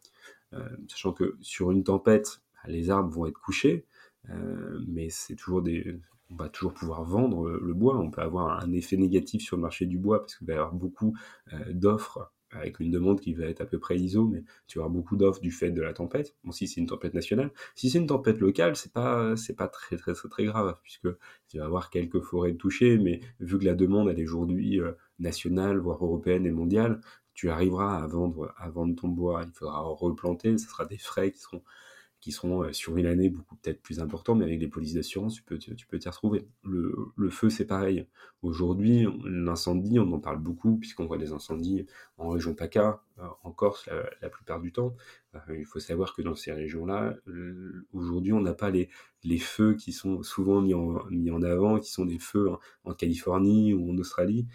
Euh, sachant que sur une tempête, bah, les arbres vont être couchés, euh, mais c'est toujours des, on va toujours pouvoir vendre le bois. On peut avoir un effet négatif sur le marché du bois parce qu'il va y avoir beaucoup euh, d'offres avec une demande qui va être à peu près ISO, mais tu avoir beaucoup d'offres du fait de la tempête. Bon, si c'est une tempête nationale, si c'est une tempête locale, c'est pas c'est pas très très très, très grave puisque tu vas avoir quelques forêts touchées, mais vu que la demande elle est aujourd'hui euh, nationale, voire européenne et mondiale, tu arriveras à vendre à vendre ton bois. Il faudra replanter, ce sera des frais qui seront qui seront euh, sur une année beaucoup peut-être plus importants, mais avec les polices d'assurance, tu peux, tu peux t'y retrouver. Le, le feu, c'est pareil. Aujourd'hui, l'incendie, on en parle beaucoup, puisqu'on voit des incendies en région PACA, euh, en Corse la, plupart du temps. Euh, il faut savoir que dans ces régions-là, aujourd'hui, on n'a pas les, les feux qui sont souvent mis en, mis en avant, qui sont des feux en, Californie ou en Australie.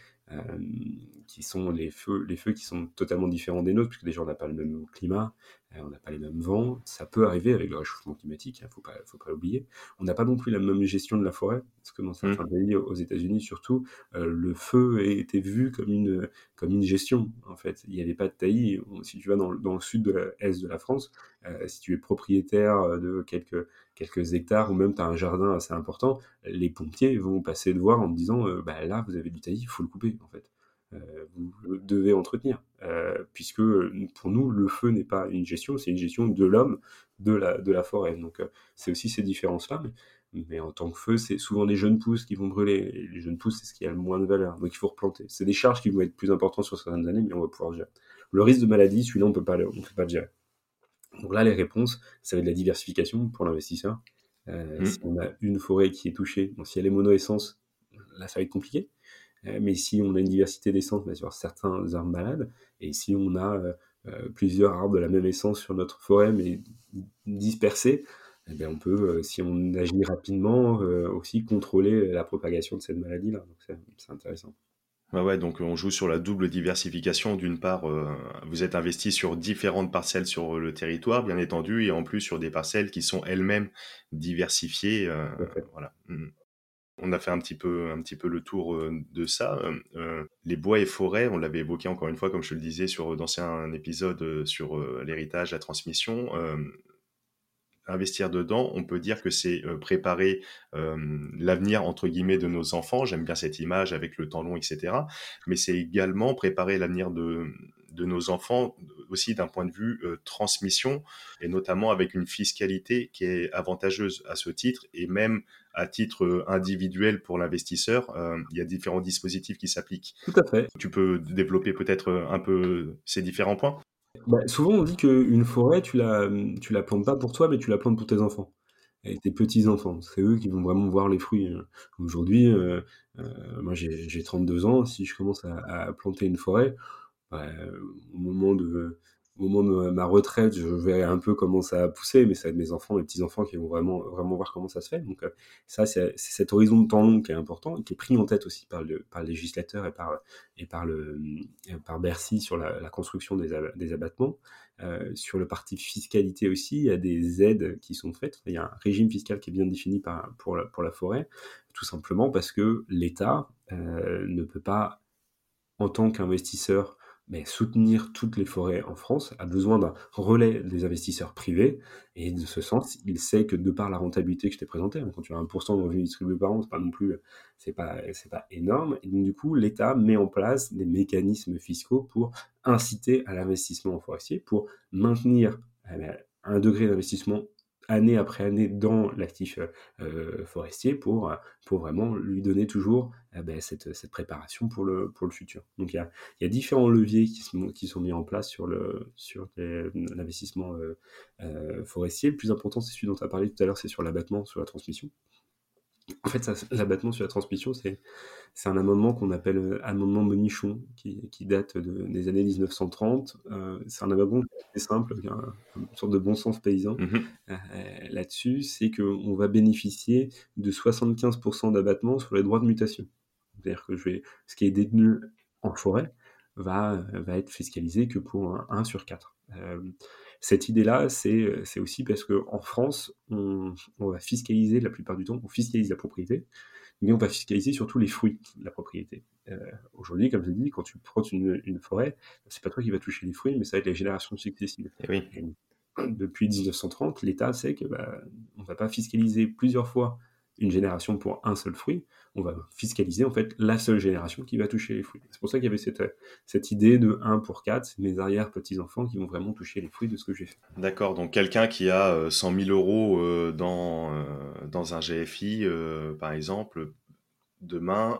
qui sont les feux, les feux qui sont totalement différents des nôtres, puisque déjà on n'a pas le même climat, on n'a pas les mêmes vents, ça peut arriver avec le réchauffement climatique, il hein, ne faut pas, faut pas l'oublier. On n'a pas non plus la même gestion de la forêt, parce que dans certains mmh. pays, aux États-Unis surtout, euh, le feu était vu comme une, comme une gestion, en fait. Il n'y avait pas de taillis. Si tu vas dans, dans le sud de l'est de la France, euh, si tu es propriétaire de quelques, quelques hectares, ou même tu as un jardin assez important, les pompiers vont passer de voir en te disant, euh, bah, là, vous avez du taillis, il faut le couper, en fait. Vous devez entretenir. Puisque pour nous, le feu n'est pas une gestion, c'est une gestion de l'homme, de la, de la forêt. Donc c'est aussi ces différences-là. Mais Mais en tant que feu, c'est souvent des jeunes pousses qui vont brûler. Et les jeunes pousses, c'est ce qui a le moins de valeur. Donc il faut replanter. C'est des charges qui vont être plus importantes sur certaines années, mais on va pouvoir gérer. Le risque de maladie, celui-là, on on peut pas le gérer. Donc là, les réponses, ça va être de la diversification pour l'investisseur. Euh, mmh. Si on a une forêt qui est touchée, si elle est mono-essence, là, ça va être compliqué. Euh, mais si on a une diversité d'essence, va sur certains arbres malades, et si on a euh, plusieurs arbres de la même essence sur notre forêt, mais dispersés, eh bien on peut, si on agit rapidement, aussi contrôler la propagation de cette maladie-là. Donc c'est intéressant. Ouais, ouais, donc on joue sur la double diversification. D'une part, vous êtes investi sur différentes parcelles sur le territoire, bien entendu, et en plus sur des parcelles qui sont elles-mêmes diversifiées. voilà. Mmh on a fait un petit peu, un petit peu le tour euh, de ça. Euh, euh, les bois et forêts, on l'avait évoqué encore une fois, comme je le disais sur d'anciens épisodes sur l'héritage, la transmission. Investir dedans, on peut dire que c'est préparer l'avenir entre guillemets de nos enfants. J'aime bien cette image avec le temps long, etc. Mais c'est également préparer l'avenir de, de nos enfants aussi d'un point de vue transmission et notamment avec une fiscalité qui est avantageuse à ce titre et même à titre euh, individuel pour l'investisseur, euh, il y a différents dispositifs qui s'appliquent. Tout à fait. Tu peux développer peut-être euh, un peu ces différents points? Bah, Souvent, on dit qu'une forêt, tu la, tu la plantes pas pour toi, mais tu la plantes pour tes enfants et tes petits-enfants. C'est eux qui vont vraiment voir les fruits. Aujourd'hui, moi j'ai 32 ans, si je commence à, planter une forêt, bah, au moment de au moment de ma retraite, je verrai un peu comment ça a poussé, mais ça va être mes enfants, mes petits-enfants qui vont vraiment, vraiment voir comment ça se fait. Donc, euh, ça, c'est cet horizon de temps long qui est important et qui est pris en tête aussi par le, par législateur et par, et par, le, par Bercy sur la, construction des, abattements. Euh, sur le parti fiscalité aussi, il y a des aides qui sont faites. Il y a un régime fiscal qui est bien défini pour, la, pour la forêt, tout simplement parce que l'État euh, ne peut pas, en tant qu'investisseur, mais soutenir toutes les forêts en France a besoin d'un relais des investisseurs privés. Et de ce sens, il sait que de par la rentabilité que je t'ai présentée, hein, quand tu as 1% de revenus distribués par an, c'est pas non plus, c'est pas, pas énorme. Et du coup, l'État met en place des mécanismes fiscaux pour inciter à l'investissement en forestier, pour maintenir eh ben, un degré d'investissement année après année dans l'actif euh, forestier pour, pour vraiment lui donner toujours eh ben, cette, préparation pour le, pour le futur. Donc il y a, différents leviers qui sont, mis en place sur, l'investissement euh, euh, forestier. Le plus important, c'est celui dont tu as parlé tout à l'heure, c'est sur l'abattement, sur la transmission. En fait, l'abattement sur la transmission, c'est un amendement qu'on appelle euh, amendement Monichon, qui, qui date de, des années 1930. Euh, c'est un amendement assez simple, qui a une sorte de bon sens paysan mmh euh, là-dessus, c'est qu'on va bénéficier de 75% d'abattement sur les droits de mutation. C'est-à-dire que je vais, ce qui est détenu en forêt va, va être fiscalisé que pour un 1 sur 4. Cette idée-là, c'est aussi parce qu'en France, on, va fiscaliser la plupart du temps, on fiscalise la propriété, mais on va fiscaliser surtout les fruits de la propriété. Euh, aujourd'hui, comme je l'ai dit, quand tu prends une, une forêt, c'est pas toi qui vas toucher les fruits, mais ça va être les générations successives. Eh depuis 1930, l'État sait que bah, on va pas fiscaliser plusieurs fois une génération pour un seul fruit, on va fiscaliser en fait la seule génération qui va toucher les fruits. C'est pour ça qu'il y avait cette, cette idée de 1 pour 4, c'est mes arrière-petits-enfants qui vont vraiment toucher les fruits de ce que j'ai fait. D'accord, donc quelqu'un qui a 100 euh, 000 euros euh, dans, euh, dans un GFI, par exemple, demain,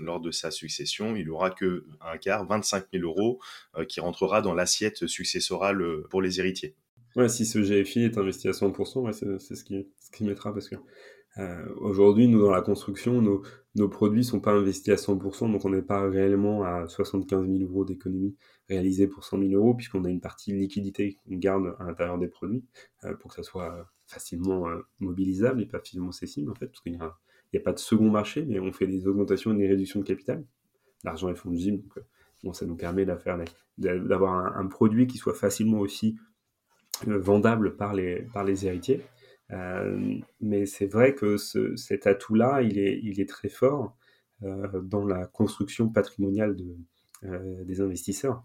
lors de sa succession, il aura que un quart, 25 000 euros, qui rentrera dans l'assiette successorale pour les héritiers. Ouais, si ce GFI est investi à 100%, c'est ce qui, ce qui mettra parce que euh, aujourd'hui, nous, dans la construction, nos, produits sont pas investis à 100%, donc on n'est pas réellement à 75 000 euros d'économie réalisée pour 100 000 euros, puisqu'on a une partie liquidité qu'on garde à l'intérieur des produits euh, pour que ça soit facilement euh, mobilisable et pas facilement cessible, en fait, parce qu'il n'y a, pas de second marché, mais on fait des augmentations et des réductions de capital. L'argent est fongible, donc bon, ça nous permet d'avoir un, produit qui soit facilement aussi vendable par les héritiers. Euh, mais c'est vrai que ce, cet atout-là, il est, très fort euh, dans la construction patrimoniale euh, des investisseurs.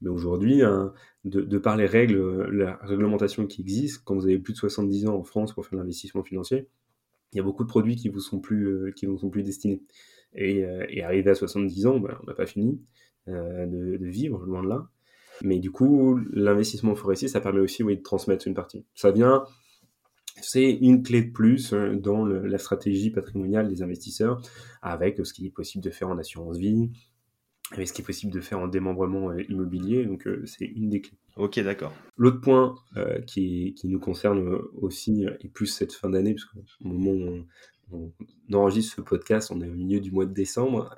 Mais aujourd'hui, hein, de, par les règles, la réglementation qui existe, quand vous avez plus de 70 ans en France pour faire l'investissement financier, il y a beaucoup de produits qui vous sont plus, vous sont plus destinés. Et, et arrivé à 70 ans, ben, on n'a pas fini de, vivre, loin de là. Mais du coup, l'investissement forestier, ça permet aussi de transmettre une partie. Ça vient c'est une clé de plus dans la stratégie patrimoniale des investisseurs, avec ce qui est possible de faire en assurance vie, avec ce qui est possible de faire en démembrement immobilier. Donc, c'est une des clés. Ok, d'accord. L'autre point qui, qui, nous concerne aussi, et plus cette fin d'année, parce qu'au moment où on, enregistre ce podcast, on est au milieu du mois de décembre,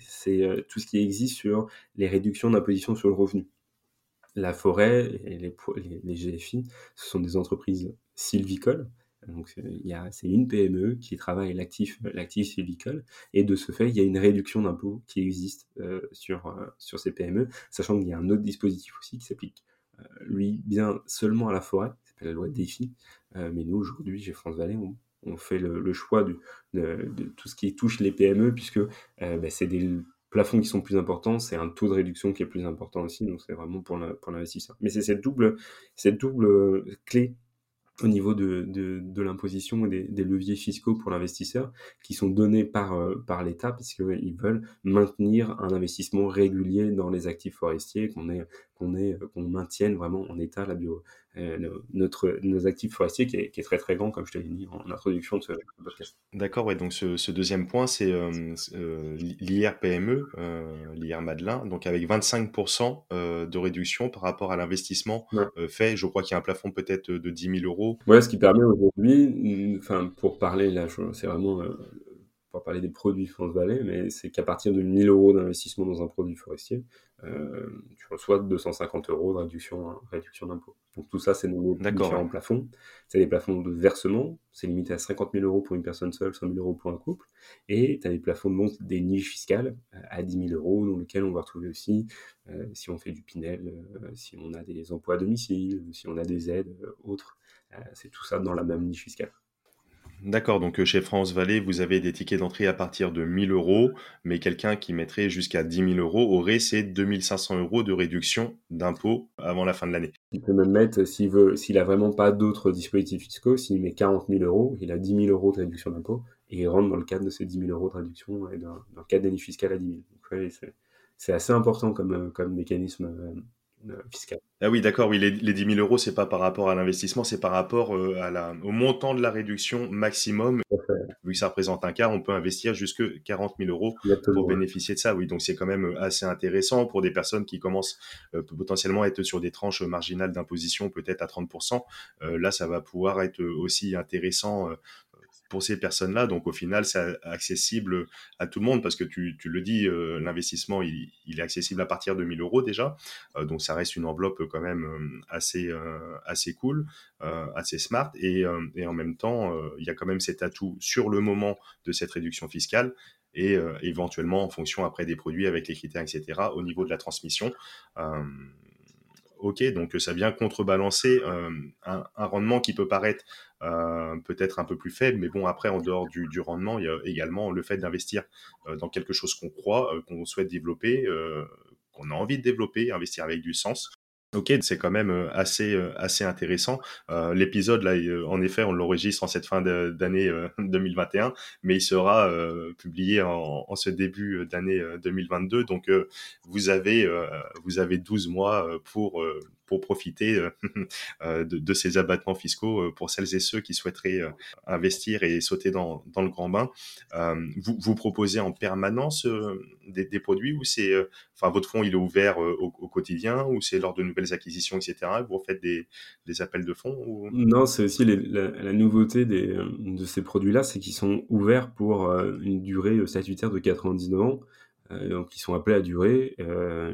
c'est tout ce qui existe sur les réductions d'imposition sur le revenu. La forêt et les, les, GFI, ce sont des entreprises sylvicoles. Donc, c'est une PME qui travaille l'actif, sylvicole, et de ce fait, il y a une réduction d'impôt qui existe sur, sur ces PME, sachant qu'il y a un autre dispositif aussi qui s'applique, lui, bien seulement à la forêt, qui s'appelle la loi DEFI, mais nous, aujourd'hui, chez France Vallée, on, fait le, choix de, tout ce qui touche les PME, puisque bah, c'est des plafonds qui sont plus importants, c'est un taux de réduction qui est plus important aussi, donc c'est vraiment pour l'investisseur. Mais c'est cette double, cette double clé au niveau de, de, l'imposition et des, leviers fiscaux pour l'investisseur qui sont donnés par, euh, par l'État puisqu'ils veulent maintenir un investissement régulier dans les actifs forestiers, qu'on est, qu'on est, qu'on maintienne vraiment en état la bio, euh, notre, nos actifs forestiers qui est, qui est, très très grand comme je te l'ai dit en introduction de ce podcast. D'accord, ouais, donc ce, ce deuxième point c'est euh, euh l'IR-PME, l'IR Madelin, donc avec 25% de réduction par rapport à l'investissement fait, je crois qu'il y a un plafond peut-être de 10 000 euros. Ouais, ce qui permet aujourd'hui, enfin pour parler là, c'est vraiment parler des produits France Vallée, mais c'est qu'à partir de 1000 euros d'investissement dans un produit forestier, euh, tu reçois 250 euros de réduction, réduction d'impôt. Donc tout ça, c'est nos différents plafonds. C'est des plafonds de versement, c'est limité à 50 000 euros pour une personne seule, 100 000 euros pour un couple. Et tu as des plafonds de monte des niches fiscales euh, à 10 000 euros, dans lesquels on va retrouver aussi, euh, si on fait du Pinel, si on a des emplois à domicile, si on a des aides autres, c'est tout ça dans la même niche fiscale. D'accord, donc euh, chez France Vallée, vous avez des tickets d'entrée à partir de 1000 euros, mais quelqu'un qui mettrait jusqu'à 10 000 euros aurait ses 2500 euros de réduction d'impôt avant la fin de l'année. Il peut même mettre, s'il veut, s'il vraiment pas d'autres dispositifs fiscaux, s'il met 40 000 euros, il a 10 000 euros de réduction d'impôt, et il rentre dans le cadre de ces 10 000 euros de réduction et dans, le cadre des fiscal à 10 000. c'est assez important comme, euh, comme mécanisme euh, euh, ah oui, d'accord. Oui, les, les 10 000 euros, c'est pas par rapport à l'investissement, c'est par rapport euh, à la, au montant de la réduction maximum. Vu que ça représente un quart, on peut investir jusque 40 000 euros pour bénéficier de ça. Oui, donc c'est quand même euh, assez intéressant pour des personnes qui commencent potentiellement à être sur des tranches marginales d'imposition, peut-être à 30%. là, ça va pouvoir être aussi intéressant pour ces personnes-là. Donc au final, c'est accessible à tout le monde parce que tu, tu le dis, euh, l'investissement, il, il, est accessible à partir de 1000 euros déjà. Euh, donc ça reste une enveloppe quand même euh, assez, assez cool, assez smart. Et, et, en même temps, il y a quand même cet atout sur le moment de cette réduction fiscale et éventuellement en fonction après des produits avec les critères, etc., au niveau de la transmission ok, donc ça vient contrebalancer un, un, rendement qui peut paraître euh, peut-être un peu plus faible, mais bon, après, en dehors du, rendement, il y a également le fait d'investir euh, dans quelque chose qu'on croit, euh, qu'on souhaite développer, qu'on a envie de développer, investir avec du sens. Ok, c'est quand même assez assez intéressant. Euh, L'épisode là, en effet, on l'enregistre en cette fin d'année 2021, mais il sera publié en, en, ce début d'année 2022. Donc vous avez vous avez 12 mois pour pour profiter euh, euh, de, ces abattements fiscaux euh, pour celles et ceux qui souhaiteraient investir et sauter dans, le grand bain. vous, vous proposez en permanence des, produits ou c'est, enfin, votre fonds il est ouvert au, quotidien ou c'est lors de nouvelles acquisitions, etc. Vous faites des, des appels de fonds ou... Non, c'est aussi la, nouveauté des, de ces produits-là, c'est qu'ils sont ouverts pour une durée statutaire de 99 ans. donc ils sont appelés à durer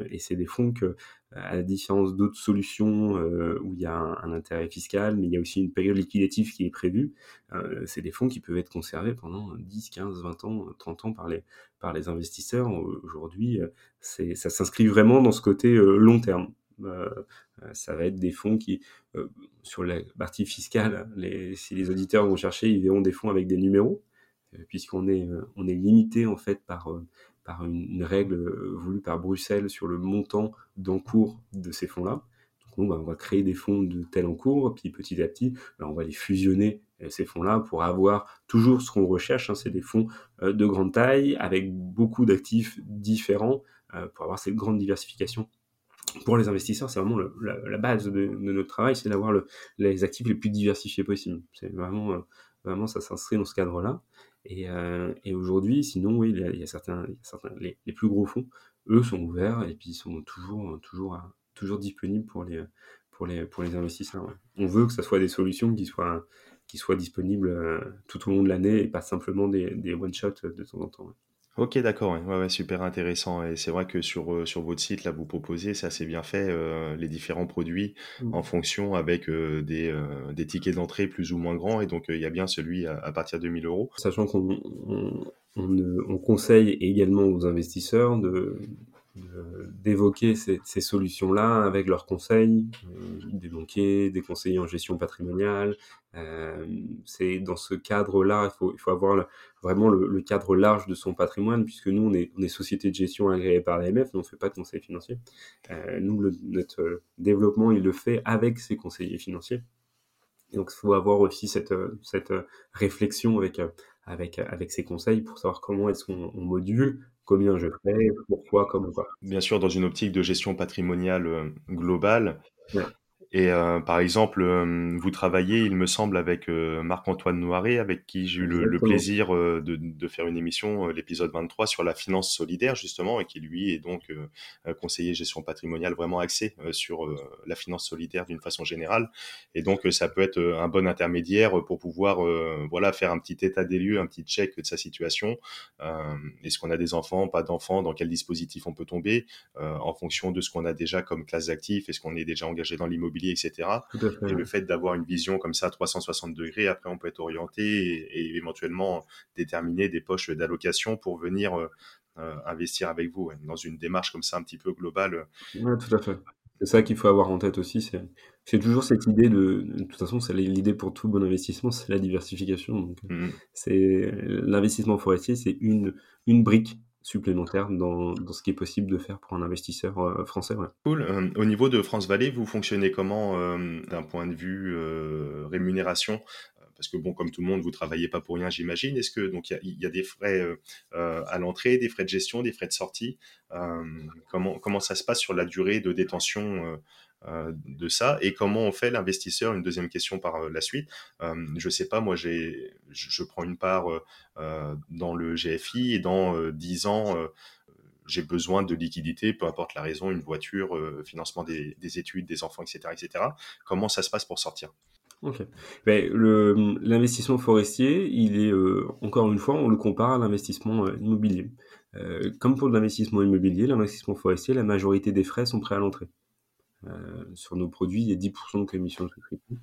et c'est des fonds que à la différence d'autres solutions euh, où il y a un, intérêt fiscal, mais il y a aussi une période liquidative qui est prévue, euh, c'est des fonds qui peuvent être conservés pendant 10, 15, 20 ans, 30 ans par les, par les investisseurs. Aujourd'hui, euh, ça s'inscrit vraiment dans ce côté long terme. ça va être des fonds qui, sur la partie fiscale, si les auditeurs vont chercher, ils verront des fonds avec des numéros, puisqu'on est, on est limité en fait par par une, règle euh, voulue par Bruxelles sur le montant d'encours de ces fonds-là. Donc bah, on va créer des fonds de tel encours, puis petit à petit, bah, on va les fusionner, euh, ces fonds-là, pour avoir toujours ce qu'on recherche, hein, c'est des fonds euh, de grande taille, avec beaucoup d'actifs différents, pour avoir cette grande diversification pour les investisseurs, c'est vraiment la, base de, notre travail, c'est d'avoir les actifs les plus diversifiés possibles. C'est vraiment, vraiment ça s'inscrit dans ce cadre-là. Et, aujourd'hui, sinon, oui, il y a, certains, les, plus gros fonds, eux, sont ouverts et puis ils sont toujours, toujours, toujours disponibles pour les, pour les, pour les investisseurs. On veut que ce soit des solutions qui soient, qui soient disponibles tout au long de l'année et pas simplement des one-shots de temps en temps. Ok, d'accord, ouais. Ouais, super intéressant. Et c'est vrai que sur, euh, sur votre site, là, vous proposez, c'est assez bien fait, euh, les différents produits mmh. en fonction avec euh, des, des tickets d'entrée plus ou moins grands. Et donc, il y a bien celui à, partir de 1000 euros. Sachant qu'on on, on conseille également aux investisseurs de, d'évoquer ces, ces solutions-là avec leurs conseils, euh, des banquiers, des conseillers en gestion patrimoniale. Euh, c'est dans ce cadre-là, il faut, il faut avoir vraiment le, cadre large de son patrimoine, puisque nous, on est, on est société de gestion agréée par l'AMF, on ne fait pas de conseil financier. Euh, nous, le, notre développement, il le fait avec ses conseillers financiers. donc, il faut avoir aussi cette, cette réflexion avec, avec, avec ses conseils pour savoir comment est-ce qu'on module combien je fais, pourquoi, comment quoi. Bien sûr, dans une optique de gestion patrimoniale euh, globale, et euh, par exemple, euh, vous travaillez, il me semble, avec euh, Marc-Antoine Noiret, avec qui j'ai eu le, plaisir de, de, faire une émission, l'épisode 23, sur la finance solidaire, justement, et qui, lui, est donc conseiller gestion patrimoniale vraiment axé sur la finance solidaire d'une façon générale. Et donc, ça peut être un bon intermédiaire pour pouvoir voilà, faire un petit état des lieux, un petit check de sa situation. Est-ce qu'on a des enfants, pas d'enfants, dans quel dispositif on peut tomber, en fonction de ce qu'on a déjà comme classe d'actifs, est-ce qu'on est déjà engagé dans l'immobilier etc. et le fait d'avoir une vision comme ça 360 degrés, après on peut être orienté et, éventuellement déterminer des poches d'allocation pour venir euh, euh, investir avec vous dans une démarche comme ça un petit peu globale. Oui, tout à fait. C'est ça qu'il faut avoir en tête aussi. C'est toujours cette idée de. De toute façon, c'est l'idée pour tout bon investissement, c'est la diversification. Donc, mmh c'est l'investissement forestier, c'est une, une brique supplémentaire dans, ce qui est possible de faire pour un investisseur euh, français. Cool. Euh, au niveau de France Vallée, vous fonctionnez comment euh, d'un point de vue rémunération? Parce que bon, comme tout le monde, vous travaillez pas pour rien, j'imagine. Est-ce que donc il y, a des frais à l'entrée, des frais de gestion, des frais de sortie? Comment ça se passe sur la durée de détention de ça et comment on fait l'investisseur une deuxième question par euh, la suite euh, je sais pas moi j'ai je, prends une part dans le GFI et dans 10 ans j'ai besoin de liquidité, peu importe la raison, une voiture, financement des, études, des enfants, etc., etc. Comment ça se passe pour sortir? Ben, l'investissement forestier, il est encore une fois, on le compare à l'investissement immobilier. comme pour l'investissement immobilier, l'investissement forestier, la majorité des frais sont prêts à l'entrée. Euh, sur nos produits, il y a 10% de commissions de souscription.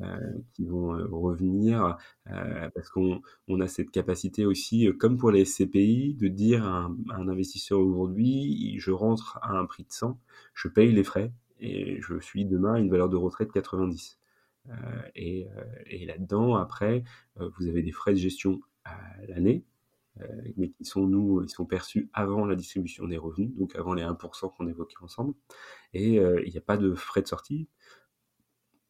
Euh, qui vont euh, revenir parce qu'on on a cette capacité aussi, comme pour les SCPI, de dire à un, investisseur aujourd'hui, je rentre à un prix de 100, je paye les frais et je suis demain à une valeur de retraite 90. et, et là-dedans, après, vous avez des frais de gestion à l'année, mais qui sont, nous, ils sont perçus avant la distribution des revenus, donc avant les 1% qu'on évoquait ensemble. Et euh, il n'y a pas de frais de sortie,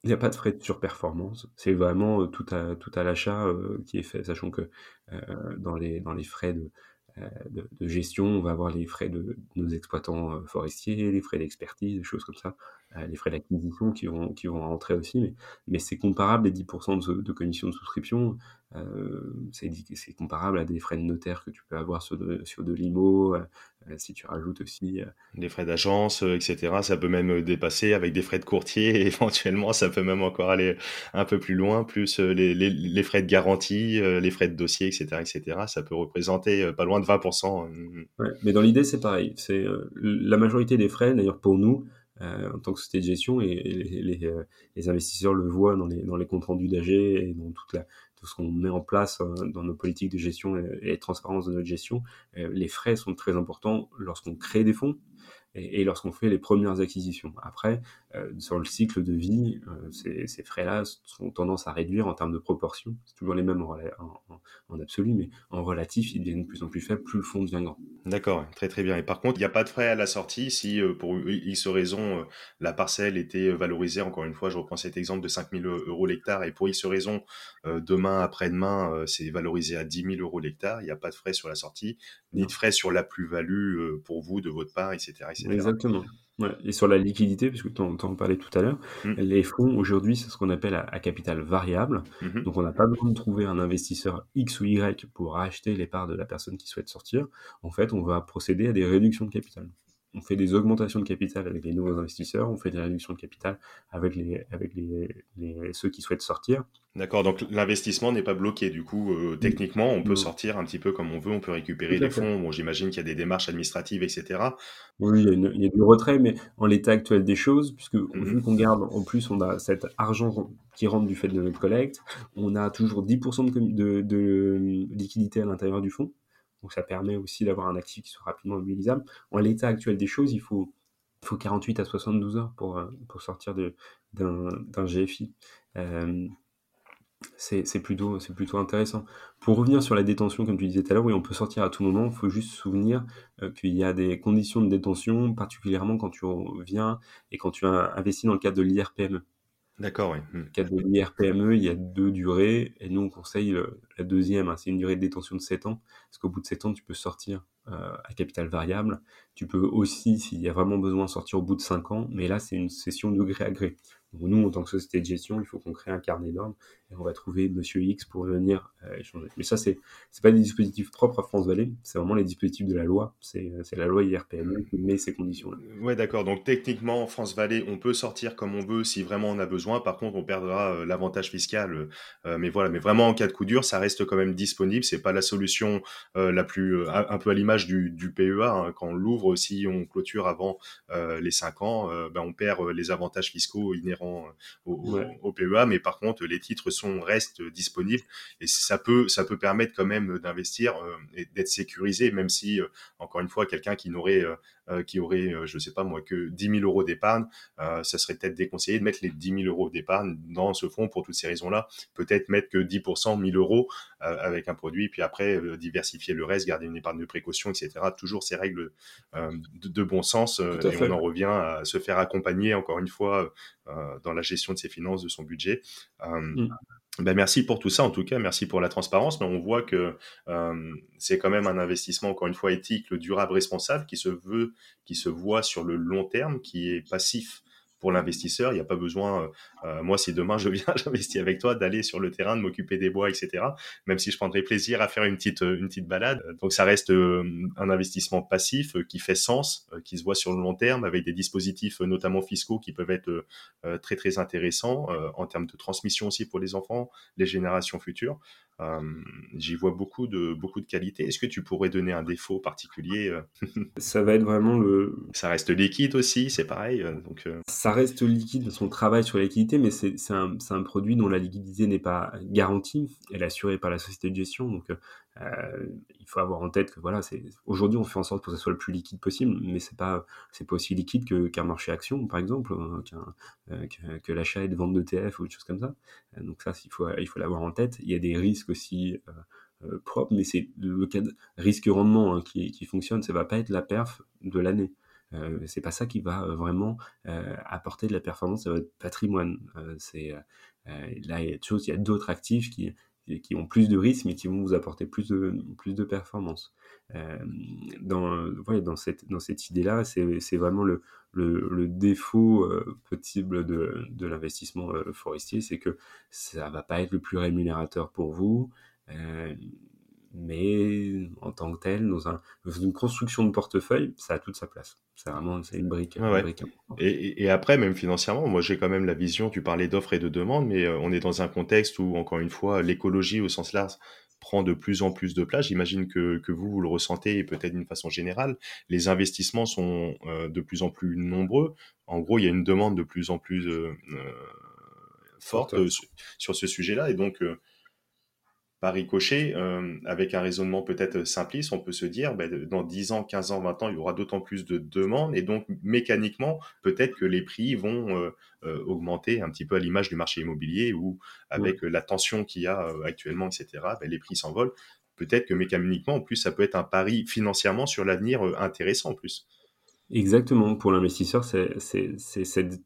il n'y a pas de frais de surperformance. C'est vraiment euh, tout à, tout à l'achat euh, qui est fait, sachant que dans, les, dans les frais de, gestion, on va avoir les frais de, nos exploitants forestiers, les frais d'expertise, des choses comme ça, les frais d'acquisition qui vont, qui vont rentrer aussi, mais, mais c'est comparable, les 10% de, commission de souscription, euh, c'est comparable à des frais de notaire que tu peux avoir sur de, sur de l'IMO, euh, euh, si tu rajoutes aussi... Des frais d'agence, etc. Ça peut même dépasser avec des frais de courtier, éventuellement, ça peut même encore aller un peu plus loin, plus les, les, les frais de garantie, les frais de dossier, etc. etc. Ça peut représenter pas loin de 20%. Ouais, mais dans l'idée, c'est pareil. C'est la majorité des frais, d'ailleurs pour nous, en tant que société de gestion, et, les, les, les, investisseurs le voient dans les, dans les comptes rendus d'AG et dans toute la, tout ce qu'on met en place euh, dans nos politiques de gestion et, et transparence de notre gestion, euh, les frais sont très importants lorsqu'on crée des fonds et, lorsqu'on fait les premières acquisitions. Après, euh, sur le cycle de vie, euh, ces, ces frais-là ont tendance à réduire en termes de proportion. C'est toujours les mêmes en, en, en, absolu, mais en relatif, ils deviennent de plus en plus faibles plus le fonds devient grand. D'accord, très très bien. Et par contre, il n'y a pas de frais à la sortie si euh, pour X raison la parcelle était valorisée, encore une fois, je reprends cet exemple de 5000 euros l'hectare, et pour X raison, demain, après-demain, c'est valorisé à 10 000 euros l'hectare, il n'y a pas de frais sur la sortie, ni de frais sur la plus-value pour vous de votre part, etc. Exactement. Ouais, et sur la liquidité, puisque tu en, en, parlais tout à l'heure, mmh. les fonds aujourd'hui, c'est ce qu'on appelle à, capital variable. Mmh Donc on n'a pas besoin de trouver un investisseur X ou Y pour acheter les parts de la personne qui souhaite sortir. En fait, on va procéder à des réductions de capital on fait des augmentations de capital avec les nouveaux investisseurs, on fait des réductions de capital avec, les, avec les, ceux qui souhaitent sortir. D'accord, donc l'investissement n'est pas bloqué. Du coup, euh, techniquement, on peut sortir un petit peu comme on veut, on peut récupérer les fonds. Bon, j'imagine qu'il y a des démarches administratives, etc. Oui, il y, a, du retrait, mais en l'état actuel des choses, puisque mmh vu qu'on garde, en plus, on a cet argent qui rentre du fait de notre collecte, on a toujours 10% de, de liquidité à l'intérieur du fonds. Donc ça permet aussi d'avoir un actif qui soit rapidement mobilisable. En l'état actuel des choses, il faut, faut 48 à 72 heures pour, euh, pour sortir d'un GFI. Euh, c'est plutôt, plutôt intéressant. Pour revenir sur la détention, comme tu disais tout à l'heure, oui, on peut sortir à tout moment. Il faut juste se souvenir euh, qu'il y a des conditions de détention, particulièrement quand tu reviens et quand tu as investi dans le cadre de l'IRPME. D'accord, oui. Dans le cadre de l'IRPME, il y a deux durées, et nous on conseille la deuxième, hein, c'est une durée de détention de 7 ans, parce qu'au bout de 7 ans, tu peux sortir euh, à capital variable. Tu peux aussi, s'il y a vraiment besoin, sortir au bout de 5 ans, mais là c'est une session de gré à gré nous, en tant que société de gestion, il faut qu'on crée un carnet d'ordre et on va trouver Monsieur X pour venir euh, échanger. Mais ça, c'est c'est pas des dispositifs propres à France Vallée, c'est vraiment les dispositifs de la loi. C'est la loi IRPM qui met ces conditions-là. Ouais, d'accord. Donc techniquement, France Vallée, on peut sortir comme on veut si vraiment on a besoin. Par contre, on perdra euh, l'avantage fiscal. Euh, mais voilà, mais vraiment en cas de coup dur, ça reste quand même disponible. C'est pas la solution la plus un peu à l'image du, du PEA hein. quand on l'ouvre. Si on clôture avant les 5 ans, ben on perd les avantages fiscaux inhérents euh, au, PEA, mais par contre les titres sont restent disponibles et ça peut ça peut permettre quand même d'investir euh, et d'être sécurisé, même si euh, encore une fois quelqu'un qui n'aurait qui aurait, je sais pas moi, que 10 000 euros d'épargne, ça serait peut-être déconseillé de mettre les 10 000 euros d'épargne dans ce fonds pour toutes ces raisons-là. Peut-être mettre que 10%, 1000 euros avec un produit, puis après diversifier le reste, garder une épargne de précaution, etc. Toujours ces règles de, bon sens et on en revient à se faire accompagner encore une fois euh, dans la gestion de ses finances, de son budget. Euh, mm. Ben merci pour tout ça, en tout cas, merci pour la transparence, mais on voit que euh, c'est quand même un investissement, encore une fois, éthique, le durable, responsable, qui se veut, qui se voit sur le long terme, qui est passif pour l'investisseur. Il n'y a pas besoin, euh, euh, moi, si demain je viens, j'investis avec toi, d'aller sur le terrain, de m'occuper des bois, etc. Même si je prendrais plaisir à faire une petite, euh, une petite balade. Donc ça reste un investissement passif qui fait sens, qui se voit sur le long terme, avec des dispositifs notamment fiscaux qui peuvent être très très intéressants en termes de transmission aussi pour les enfants, les générations futures. Euh, j'y vois beaucoup de, beaucoup de qualités. Est-ce que tu pourrais donner un défaut particulier euh? Ça va être vraiment le. Ça reste liquide aussi, c'est pareil. Euh, donc, Ça reste liquide, son travail sur la liquidité, mais c'est un, un, produit dont la liquidité n'est pas garantie. Elle est assurée par la société de gestion. Donc euh, il faut avoir en tête que voilà, c'est aujourd'hui on fait en sorte que ça soit le plus liquide possible, mais c'est pas c'est pas aussi liquide qu'un marché action par exemple, hein, euh, que, l'achat et de vente d'ETF ou autre chose comme ça. Euh, donc ça, il faut il faut l'avoir en tête. Il y a des risques aussi propres, mais c'est le cas de risque-rendement hein, qui, qui fonctionne. Ça va pas être la perf de l'année. Euh, c'est pas ça qui va vraiment apporter de la performance à votre patrimoine. c'est là il y il y a d'autres actifs qui qui, ont plus de risques, mais qui vont vous apporter plus de, plus de performance. Euh, dans, dans cette, dans cette idée-là, c'est vraiment le, le, défaut euh, possible de, de l'investissement euh, forestier, c'est que ça va pas être le plus rémunérateur pour vous mais en tant que tel, dans, un, une construction de portefeuille, ça a toute sa place. C'est vraiment c'est une brique. Et, après, même financièrement, moi j'ai quand même la vision, tu parlais d'offres et de demandes, mais euh, on est dans un contexte où, encore une fois, l'écologie au sens large prend de plus en plus de place. J'imagine que, que, vous, vous le ressentez, et peut-être d'une façon générale. Les investissements sont euh, de plus en plus nombreux. En gros, il y a une demande de plus en plus euh, forte sur, ce sujet-là. Et donc, par ricochet, euh, avec un raisonnement peut-être simpliste, on peut se dire, ben, dans 10 ans, 15 ans, 20 ans, il y aura d'autant plus de demandes, et donc mécaniquement, peut-être que les prix vont euh, euh, augmenter un petit peu à l'image du marché immobilier, où avec la tension qu'il y a actuellement, etc., ben, les prix s'envolent. Peut-être que mécaniquement, en plus, ça peut être un pari financièrement sur l'avenir intéressant en plus. Exactement, pour l'investisseur, c'est cette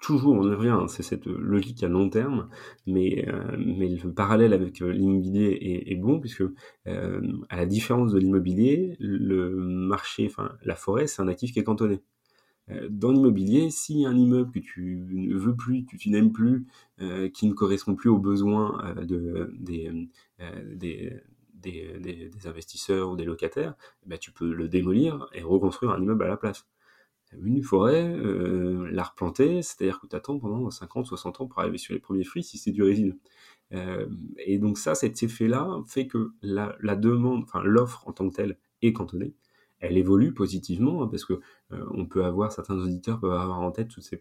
toujours, on revient, hein, c'est cette logique à long terme, mais, euh, mais le parallèle avec euh, l'immobilier est, bon, puisque euh, à la différence de l'immobilier, le marché, enfin la forêt, c'est un actif qui est cantonné. dans l'immobilier, si un immeuble que tu ne veux plus, que tu n'aimes plus, qui ne correspond plus aux besoins de, des, investisseurs ou des locataires, bah, tu peux le démolir et reconstruire un immeuble à la place. Une forêt, euh, la replanter, c'est-à-dire que tu attends pendant 50, 60 ans pour arriver sur les premiers fruits si c'est du résine. Euh, et donc ça, cet effet-là fait que la, demande, enfin l'offre en tant que telle est cantonnée. Elle évolue positivement hein, parce que euh, on peut avoir certains auditeurs peuvent avoir en tête toutes ces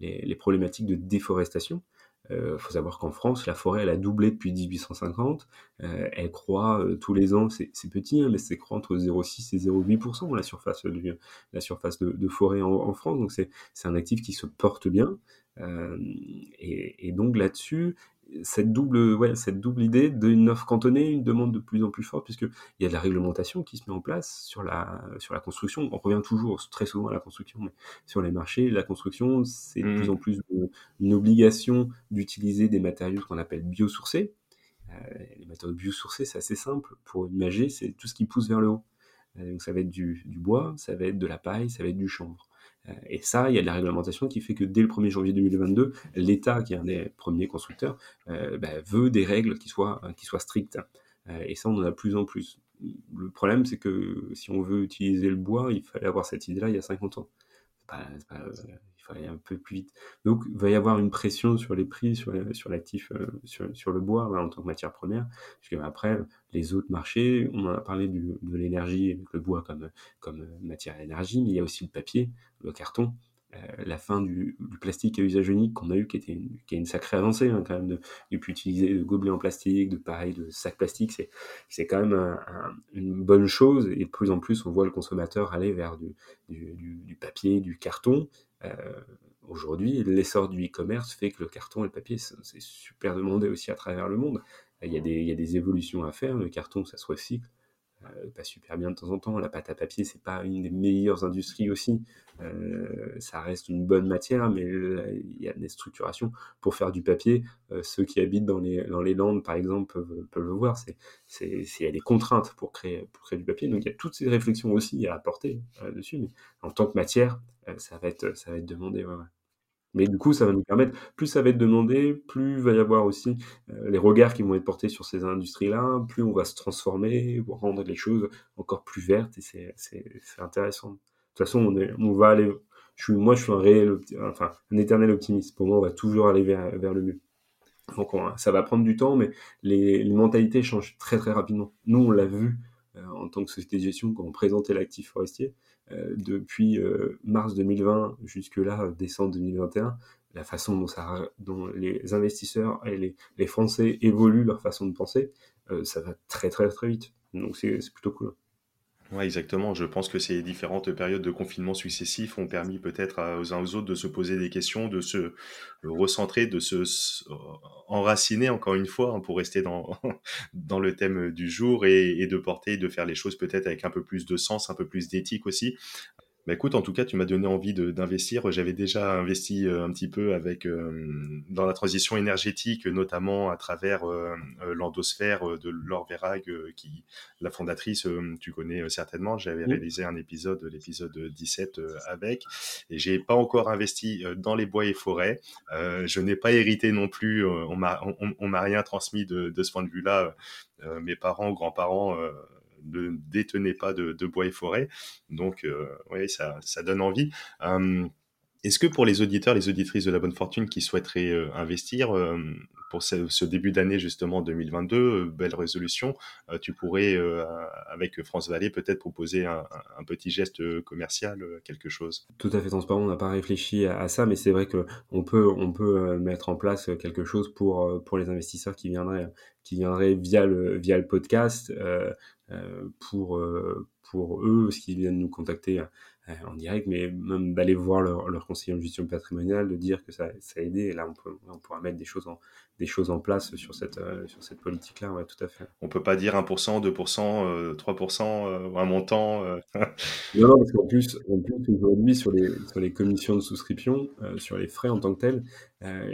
les, problématiques de déforestation. Il euh, faut savoir qu'en France, la forêt, elle a doublé depuis 1850. Euh, elle croît euh, tous les ans, c'est petit, hein, mais c'est croît entre 0,6 et 0,8% la surface, de, la surface de, forêt en, France. Donc c'est un actif qui se porte bien. et, donc là-dessus, cette double, ouais, cette double idée d'une offre cantonnée, une demande de plus en plus forte, puisqu'il y a de la réglementation qui se met en place sur la, sur la construction. On revient toujours très souvent à la construction, mais sur les marchés, la construction, c'est de plus mmh. en plus une obligation d'utiliser des matériaux qu'on appelle biosourcés. Euh, les matériaux biosourcés, c'est assez simple. Pour imager, c'est tout ce qui pousse vers le haut. Euh, donc ça va être du, du, bois, ça va être de la paille, ça va être du chanvre. Euh, et ça, il y a de la réglementation qui fait que dès le 1er janvier 2022, l'État, qui est un des premiers constructeurs, euh, bah, veut des règles qui soient, qui soient strictes. Euh, et ça, on en a de plus en plus. Le problème, c'est que si on veut utiliser le bois, il fallait avoir cette idée-là il y a 50 ans. Pas, il faut aller un peu plus vite. Donc, il va y avoir une pression sur les prix, sur, sur l'actif, euh, sur, le bois en tant que matière première. Parce après, les autres marchés, on a parlé de l'énergie, le bois comme, comme matière à énergie, mais il y a aussi le papier, le carton. Euh, la fin du, plastique à usage unique qu'on a eu, qui, était une, est une sacrée avancée hein, quand même, de, de plus utiliser de gobelets en plastique, de pareil, de sacs plastiques, c'est, quand même une bonne chose et de plus en plus on voit le consommateur aller vers du, papier, du carton. Euh, aujourd'hui, l'essor du e-commerce fait que le carton et le papier, c'est super demandé aussi à travers le monde. Il y, a des, évolutions à faire, le carton ça se recycle, pas super bien de temps en temps. La pâte à papier, c'est pas une des meilleures industries aussi. Euh, ça reste une bonne matière, mais il y a des structurations pour faire du papier. Euh, ceux qui habitent dans les, dans les Landes, par exemple, peuvent, le voir. C'est, il y a des contraintes pour créer, pour créer du papier. Donc il y a toutes ces réflexions aussi à apporter dessus. Mais en tant que matière, ça va être, ça va être demandé. Mais du coup, ça va nous permettre, plus ça va être demandé, plus il va y avoir aussi euh, les regards qui vont être portés sur ces industries-là, plus on va se transformer, rendre les choses encore plus vertes, et c'est intéressant. De toute façon, on, est, on va aller... Moi, je suis un réel, enfin, un éternel optimiste. Pour moi, on va toujours aller vers, vers le mieux. Donc, ça va prendre du temps, mais les, mentalités changent très, très rapidement. Nous, on l'a vu en tant que société de gestion quand on présentait l'actif forestier. Euh, depuis euh, mars 2020 jusque là, décembre 2021, la façon dont, les investisseurs et les, les Français évoluent leur façon de penser, euh, ça va très très très vite. Donc c'est plutôt cool. Ouais, exactement. Je pense que ces différentes périodes de confinement successifs ont permis peut-être aux uns aux autres de se poser des questions, de se recentrer, de se enraciner encore une fois hein, pour rester dans, dans le thème du jour et de porter, de faire les choses peut-être avec un peu plus de sens, un peu plus d'éthique aussi. Bah écoute, en tout cas, tu m'as donné envie d'investir. J'avais déjà investi euh, un petit peu avec euh, dans la transition énergétique, notamment à travers euh, l'endosphère de Laure Verag, qui la fondatrice, tu connais certainement. J'avais réalisé un épisode, l'épisode 17 avec, et j'ai pas encore investi dans les bois et forêts. je n'ai pas hérité non plus. on m'a on, m'a rien transmis de, de ce point de vue-là. mes parents, grands-parents ne détenez pas de, bois et forêt. Donc, euh, oui, ça, ça, donne envie. Hum, est-ce que pour les auditeurs, les auditrices de la bonne fortune qui souhaiteraient euh, investir euh, pour ce, début d'année justement 2022, euh, belle résolution, tu pourrais avec France Vallée peut-être proposer un, petit geste commercial, quelque chose? Tout à fait transparent, on n'a pas réfléchi à, ça, mais c'est vrai que on peut, on peut mettre en place quelque chose pour, pour les investisseurs qui viendraient, qui viendraient via le, via le podcast. pour, pour eux, ce qui viennent nous contacter euh, en direct, mais même d'aller voir leur, leur, conseiller en gestion patrimoniale, de dire que ça, ça a aidé. Et là, on, peut, on pourra mettre des choses en, des choses en place sur cette, euh, sur cette politique-là. Ouais, tout à fait. On peut pas dire 1%, 2%, 3%, ou un montant. Euh. non, non, parce qu'en plus, en plus aujourd'hui, sur les, sur les commissions de souscription, sur les frais en tant que tels,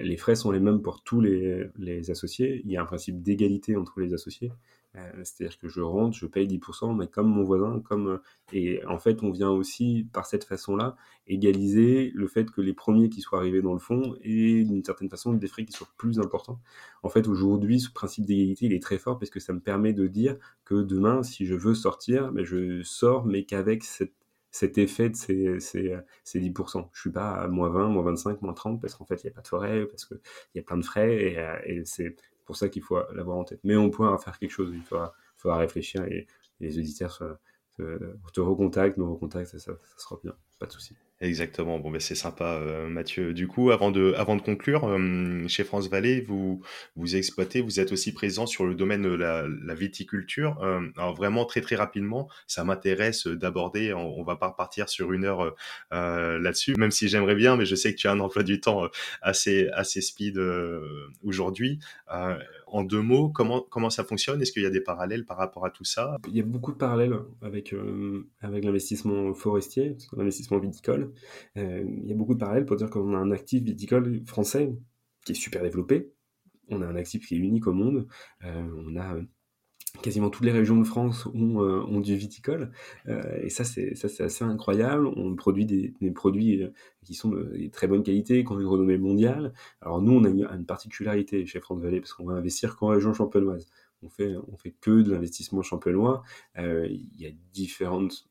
les frais sont les mêmes pour tous les, les associés. Il y a un principe d'égalité entre les associés. Euh, c'est-à-dire que je rentre, je paye 10%, mais comme mon voisin, comme euh, et en fait, on vient aussi par cette façon-là égaliser le fait que les premiers qui soient arrivés dans le fond et d'une certaine façon des frais qui soient plus importants. En fait, aujourd'hui, ce principe d'égalité, il est très fort parce que ça me permet de dire que demain, si je veux sortir, ben je sors, mais qu'avec cet effet de ces, ces, ces 10%. Je suis pas à moins 20, moins 25, moins 30 parce qu'en fait, il n'y a pas de forêt, parce qu'il y a plein de frais euh, et c'est pour ça qu'il faut l'avoir en tête. Mais on pourra faire quelque chose, il faudra, faudra réfléchir et, les auditeurs te, recontactent, me recontactent, ça, ça, sera bien, pas de souci. Exactement. Bon, ben c'est sympa, euh, Mathieu. Du coup, avant de, avant de conclure, euh, chez France Vallée, vous, vous exploitez, vous êtes aussi présent sur le domaine de la, la viticulture. Euh, alors vraiment très très rapidement, ça m'intéresse d'aborder. On, on, va pas repartir sur une heure là-dessus, même si j'aimerais bien, mais je sais que tu as un emploi du temps assez assez speed aujourd'hui en deux mots, comment, comment ça fonctionne? Est-ce qu'il y a des parallèles par rapport à tout ça? Il y a beaucoup de parallèles avec, euh, avec l'investissement forestier, l'investissement viticole. Euh, il y a beaucoup de parallèles pour dire qu'on a un actif viticole français qui est super développé. On a un actif qui est unique au monde. Euh, on a quasiment toutes les régions de France ont, euh, ont du viticole. Euh, et ça c'est assez incroyable. On produit des, des produits euh, qui sont de très bonne qualité qui ont une renommée mondiale. Alors nous on a une, particularité chez France Vallée parce qu'on va investir qu'en région champenoise on fait on fait que de l'investissement champenois il y a différentes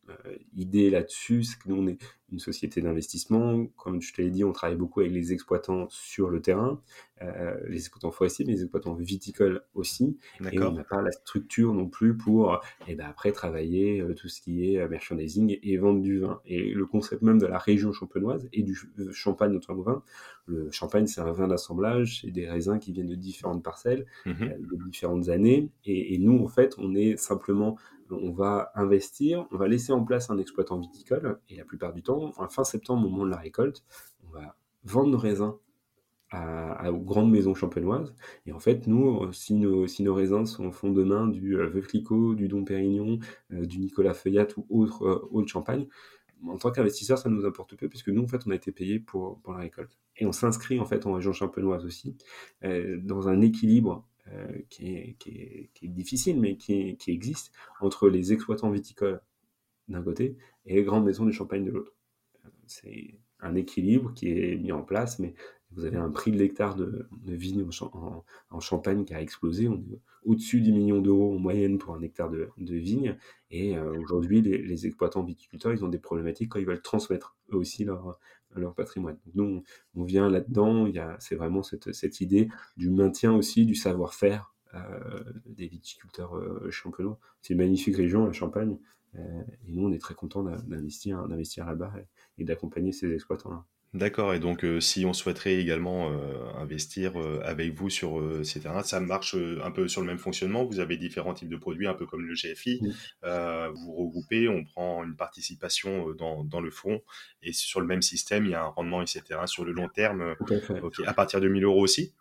idées là-dessus c'est que nous on est une société d'investissement. Comme je te l'ai dit, on travaille beaucoup avec les exploitants sur le terrain, euh, les exploitants forestiers, mais les exploitants viticoles aussi. Et on n'a pas la structure non plus pour, et eh ben après, travailler euh, tout ce qui est euh, merchandising et vendre du vin. Et le concept même de la région champenoise et du champagne, notre vin, le champagne, c'est un vin d'assemblage, c'est des raisins qui viennent de différentes parcelles, mmh de différentes années. Et, nous, en fait, on est simplement on va investir, on va laisser en place un exploitant viticole, et la plupart du temps, fin septembre, au moment de la récolte, on va vendre nos raisins à, aux grandes maisons champenoises. Et en fait, nous, si nos, si nos raisins sont fond de main du euh, Veuve Clicquot, du Dom Pérignon, euh, du Nicolas Feuillat ou autre, euh, autre champagne, en tant qu'investisseur, ça nous importe peu, puisque nous, en fait, on a été payé pour, pour la récolte. Et on s'inscrit, en fait, en région champenoise aussi, dans un équilibre euh, qui, est, difficile, mais qui, existe entre les exploitants viticoles d'un côté et les grandes maisons du champagne de l'autre. Euh, c'est un équilibre qui est mis en place, mais vous avez un prix de l'hectare de, vigne en, Champagne qui a explosé. On est au-dessus du million d'euros en moyenne pour un hectare de, vigne. Et euh, aujourd'hui, les, les, exploitants viticulteurs, ils ont des problématiques quand ils veulent transmettre eux aussi leur, leur patrimoine. Donc nous, on, vient là-dedans, c'est vraiment cette, cette, idée du maintien aussi du savoir-faire euh, des viticulteurs euh, champenois. C'est une magnifique région, la Champagne, euh, et nous, on est très contents d'investir, d'investir là-bas et d'accompagner ces exploitants-là. D'accord, et donc euh, si on souhaiterait également euh, investir euh, avec vous sur ces terrains, ça marche un peu sur le même fonctionnement? Vous avez différents types de produits, un peu comme le GFI. vous regroupez, on prend une participation dans, dans le fonds, et sur le même système, il y a un rendement, etc. sur le long terme, à, à partir de 1000 euros aussi?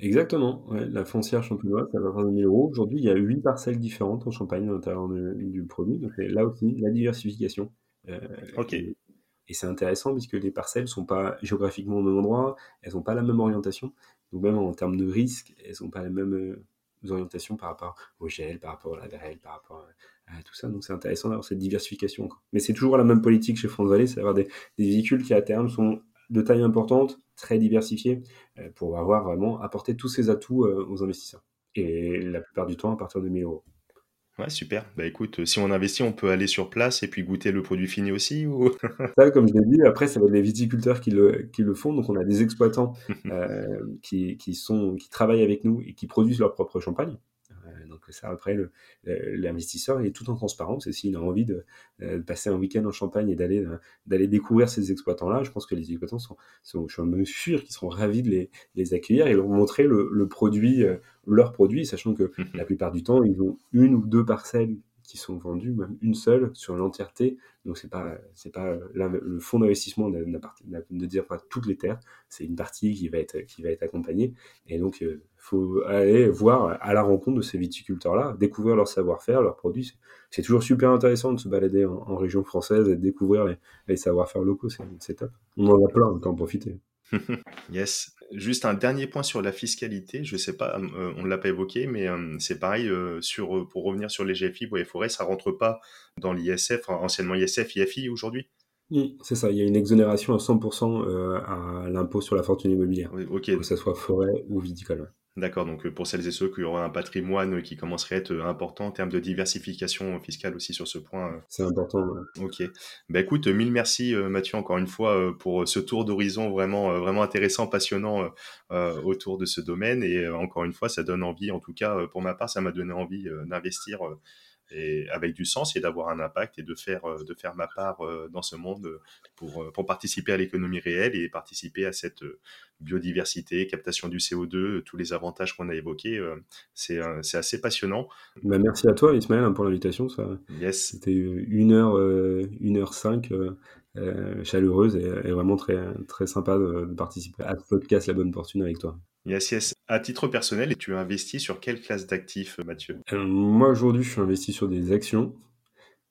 Exactement, la foncière champenoise, ça va faire de 1000 euros. Aujourd'hui, il y a 8 parcelles différentes en Champagne à l'intérieur du produit, donc là aussi, la diversification. ok. Et c'est intéressant puisque les parcelles ne sont pas géographiquement au même endroit, elles n'ont pas la même orientation. Donc même en termes de risque, elles n'ont pas la même euh, orientation par rapport au gel, par rapport à la grêle, par rapport à, tout ça. Donc c'est intéressant d'avoir cette diversification. Mais c'est toujours la même politique chez France Vallée, c'est d'avoir des, véhicules qui à terme sont de taille importante, très diversifiés, euh, pour avoir vraiment apporté tous ces atouts euh, aux investisseurs. Et la plupart du temps à partir de 1000 euros. Ouais, super. Bah écoute, si on investit, on peut aller sur place et puis goûter le produit fini aussi ou... Ça, comme je l'ai dit, après, ça va être les viticulteurs qui le, qui le font. Donc, on a des exploitants euh, qui, qui, sont, qui travaillent avec nous et qui produisent leur propre champagne ça, après, l'investisseur est tout en transparence. Et s'il a envie de, euh, passer un week-end en Champagne et d'aller euh, d'aller découvrir ces exploitants-là, je pense que les exploitants sont, sont je suis sûr qu'ils seront ravis de les, les, accueillir et leur montrer le, le produit, euh, leur produit, sachant que la plupart du temps, ils ont une ou deux parcelles qui sont vendus, même une seule sur l'entièreté. Donc c'est pas c'est pas le fonds d'investissement ne dire pas toutes les terres, c'est une partie qui va être qui va être accompagnée. Et donc il euh, faut aller voir à la rencontre de ces viticulteurs là, découvrir leur savoir-faire, leurs produits. C'est toujours super intéressant de se balader en, région française et découvrir les, les savoir-faire locaux. C'est top. On en a plein, on peut en profiter. yes. Juste un dernier point sur la fiscalité. Je sais pas, on ne l'a pas évoqué, mais c'est pareil sur pour revenir sur les GFI, bois et forêts, ça rentre pas dans l'ISF, anciennement ISF, IFI aujourd'hui? Oui, c'est ça. Il y a une exonération à 100% à l'impôt sur la fortune immobilière, que ce soit forêt ou viticole. D'accord, donc euh, pour celles et ceux qui auraient un patrimoine qui commencerait à être euh, important en termes de diversification fiscale aussi sur ce point. Euh. C'est important. Ok. Ben écoute, mille merci Mathieu encore une fois pour ce tour d'horizon vraiment vraiment intéressant, passionnant autour de ce domaine et encore une fois ça donne envie, en tout cas pour ma part ça m'a donné envie d'investir et avec du sens et d'avoir un impact et de faire, euh, de faire ma part euh, dans ce monde euh, pour, pour participer à l'économie réelle et participer à cette biodiversité, captation du CO2, tous les avantages qu'on a évoqués. C'est assez passionnant. Bah, merci à toi Ismaël hein, pour l'invitation. Yes. C'était une heure, une heure cinq. chaleureuse et, vraiment très, très sympa de, de, participer à ce podcast La Bonne Fortune avec toi. Yes, yes. À titre personnel, tu as investi sur quelle classe d'actifs, Mathieu? Euh, Moi, aujourd'hui, je suis investi sur des actions.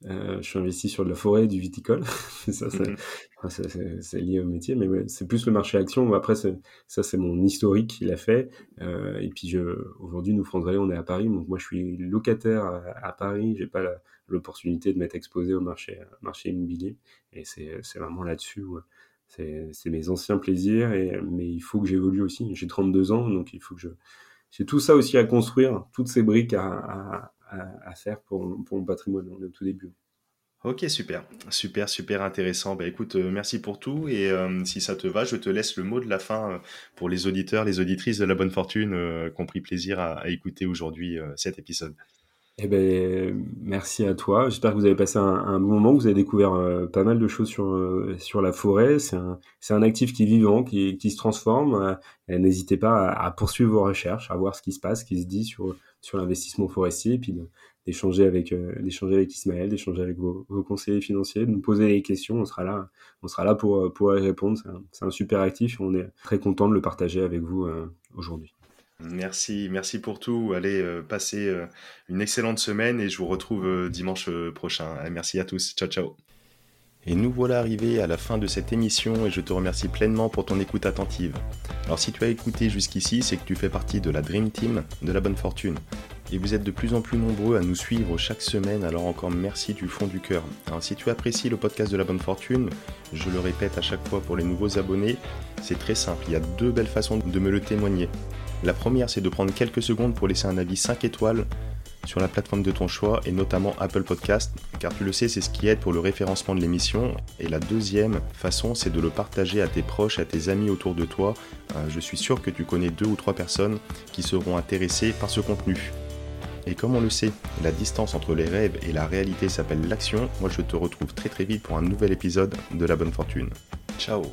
Euh, je suis investi sur de la forêt et du viticole. ça, mhm. c'est lié au métier, mais c'est plus le marché action. Après, ça, c'est mon historique qui l'a fait. Euh, et puis, aujourd'hui, nous, France Vallée, on est à Paris. Donc, moi, je suis locataire à, Paris. J'ai pas l'opportunité de m'être exposé au marché, marché immobilier. Et c'est vraiment là-dessus c'est mes anciens plaisirs, mais il faut que j'évolue aussi. J'ai 32 ans, donc il faut que je. J'ai tout ça aussi à construire, toutes ces briques à, faire pour, mon patrimoine. Au tout début. Ok, super, super, super intéressant. Bah, écoute, euh, merci pour tout. Et euh, si ça te va, je te laisse le mot de la fin euh, pour les auditeurs, les auditrices de la bonne fortune qui ont pris plaisir à écouter aujourd'hui cet épisode. Eh ben, merci à toi. J'espère que vous avez passé un, bon moment, que vous avez découvert euh, pas mal de choses sur, euh, sur la forêt. C'est un, un actif qui est vivant, qui, qui se transforme. Euh, n'hésitez pas à, poursuivre vos recherches, à voir ce qui se passe, ce qui se dit sur, sur l'investissement forestier, puis d'échanger avec, d'échanger avec Ismaël, d'échanger avec vos, conseillers financiers, de nous poser des questions. On sera là, on sera là pour, pour y répondre. C'est un, c'est un super actif on est très content de le partager avec vous aujourd'hui. Merci, merci pour tout. Allez, euh, passez euh, une excellente semaine et je vous retrouve euh, dimanche prochain. Merci à tous. Ciao, ciao. Et nous voilà arrivés à la fin de cette émission et je te remercie pleinement pour ton écoute attentive. Alors si tu as écouté jusqu'ici, c'est que tu fais partie de la Dream Team de la bonne fortune. Et vous êtes de plus en plus nombreux à nous suivre chaque semaine, alors encore merci du fond du cœur. Alors si tu apprécies le podcast de la bonne fortune, je le répète à chaque fois pour les nouveaux abonnés, c'est très simple, il y a deux belles façons de me le témoigner. La première, c'est de prendre quelques secondes pour laisser un avis 5 étoiles sur la plateforme de ton choix et notamment Apple Podcast, car tu le sais, c'est ce qui aide pour le référencement de l'émission. Et la deuxième façon, c'est de le partager à tes proches, à tes amis autour de toi. Euh, je suis sûr que tu connais deux ou trois personnes qui seront intéressées par ce contenu. Et comme on le sait, la distance entre les rêves et la réalité s'appelle l'action. Moi, je te retrouve très très vite pour un nouvel épisode de La Bonne Fortune. Ciao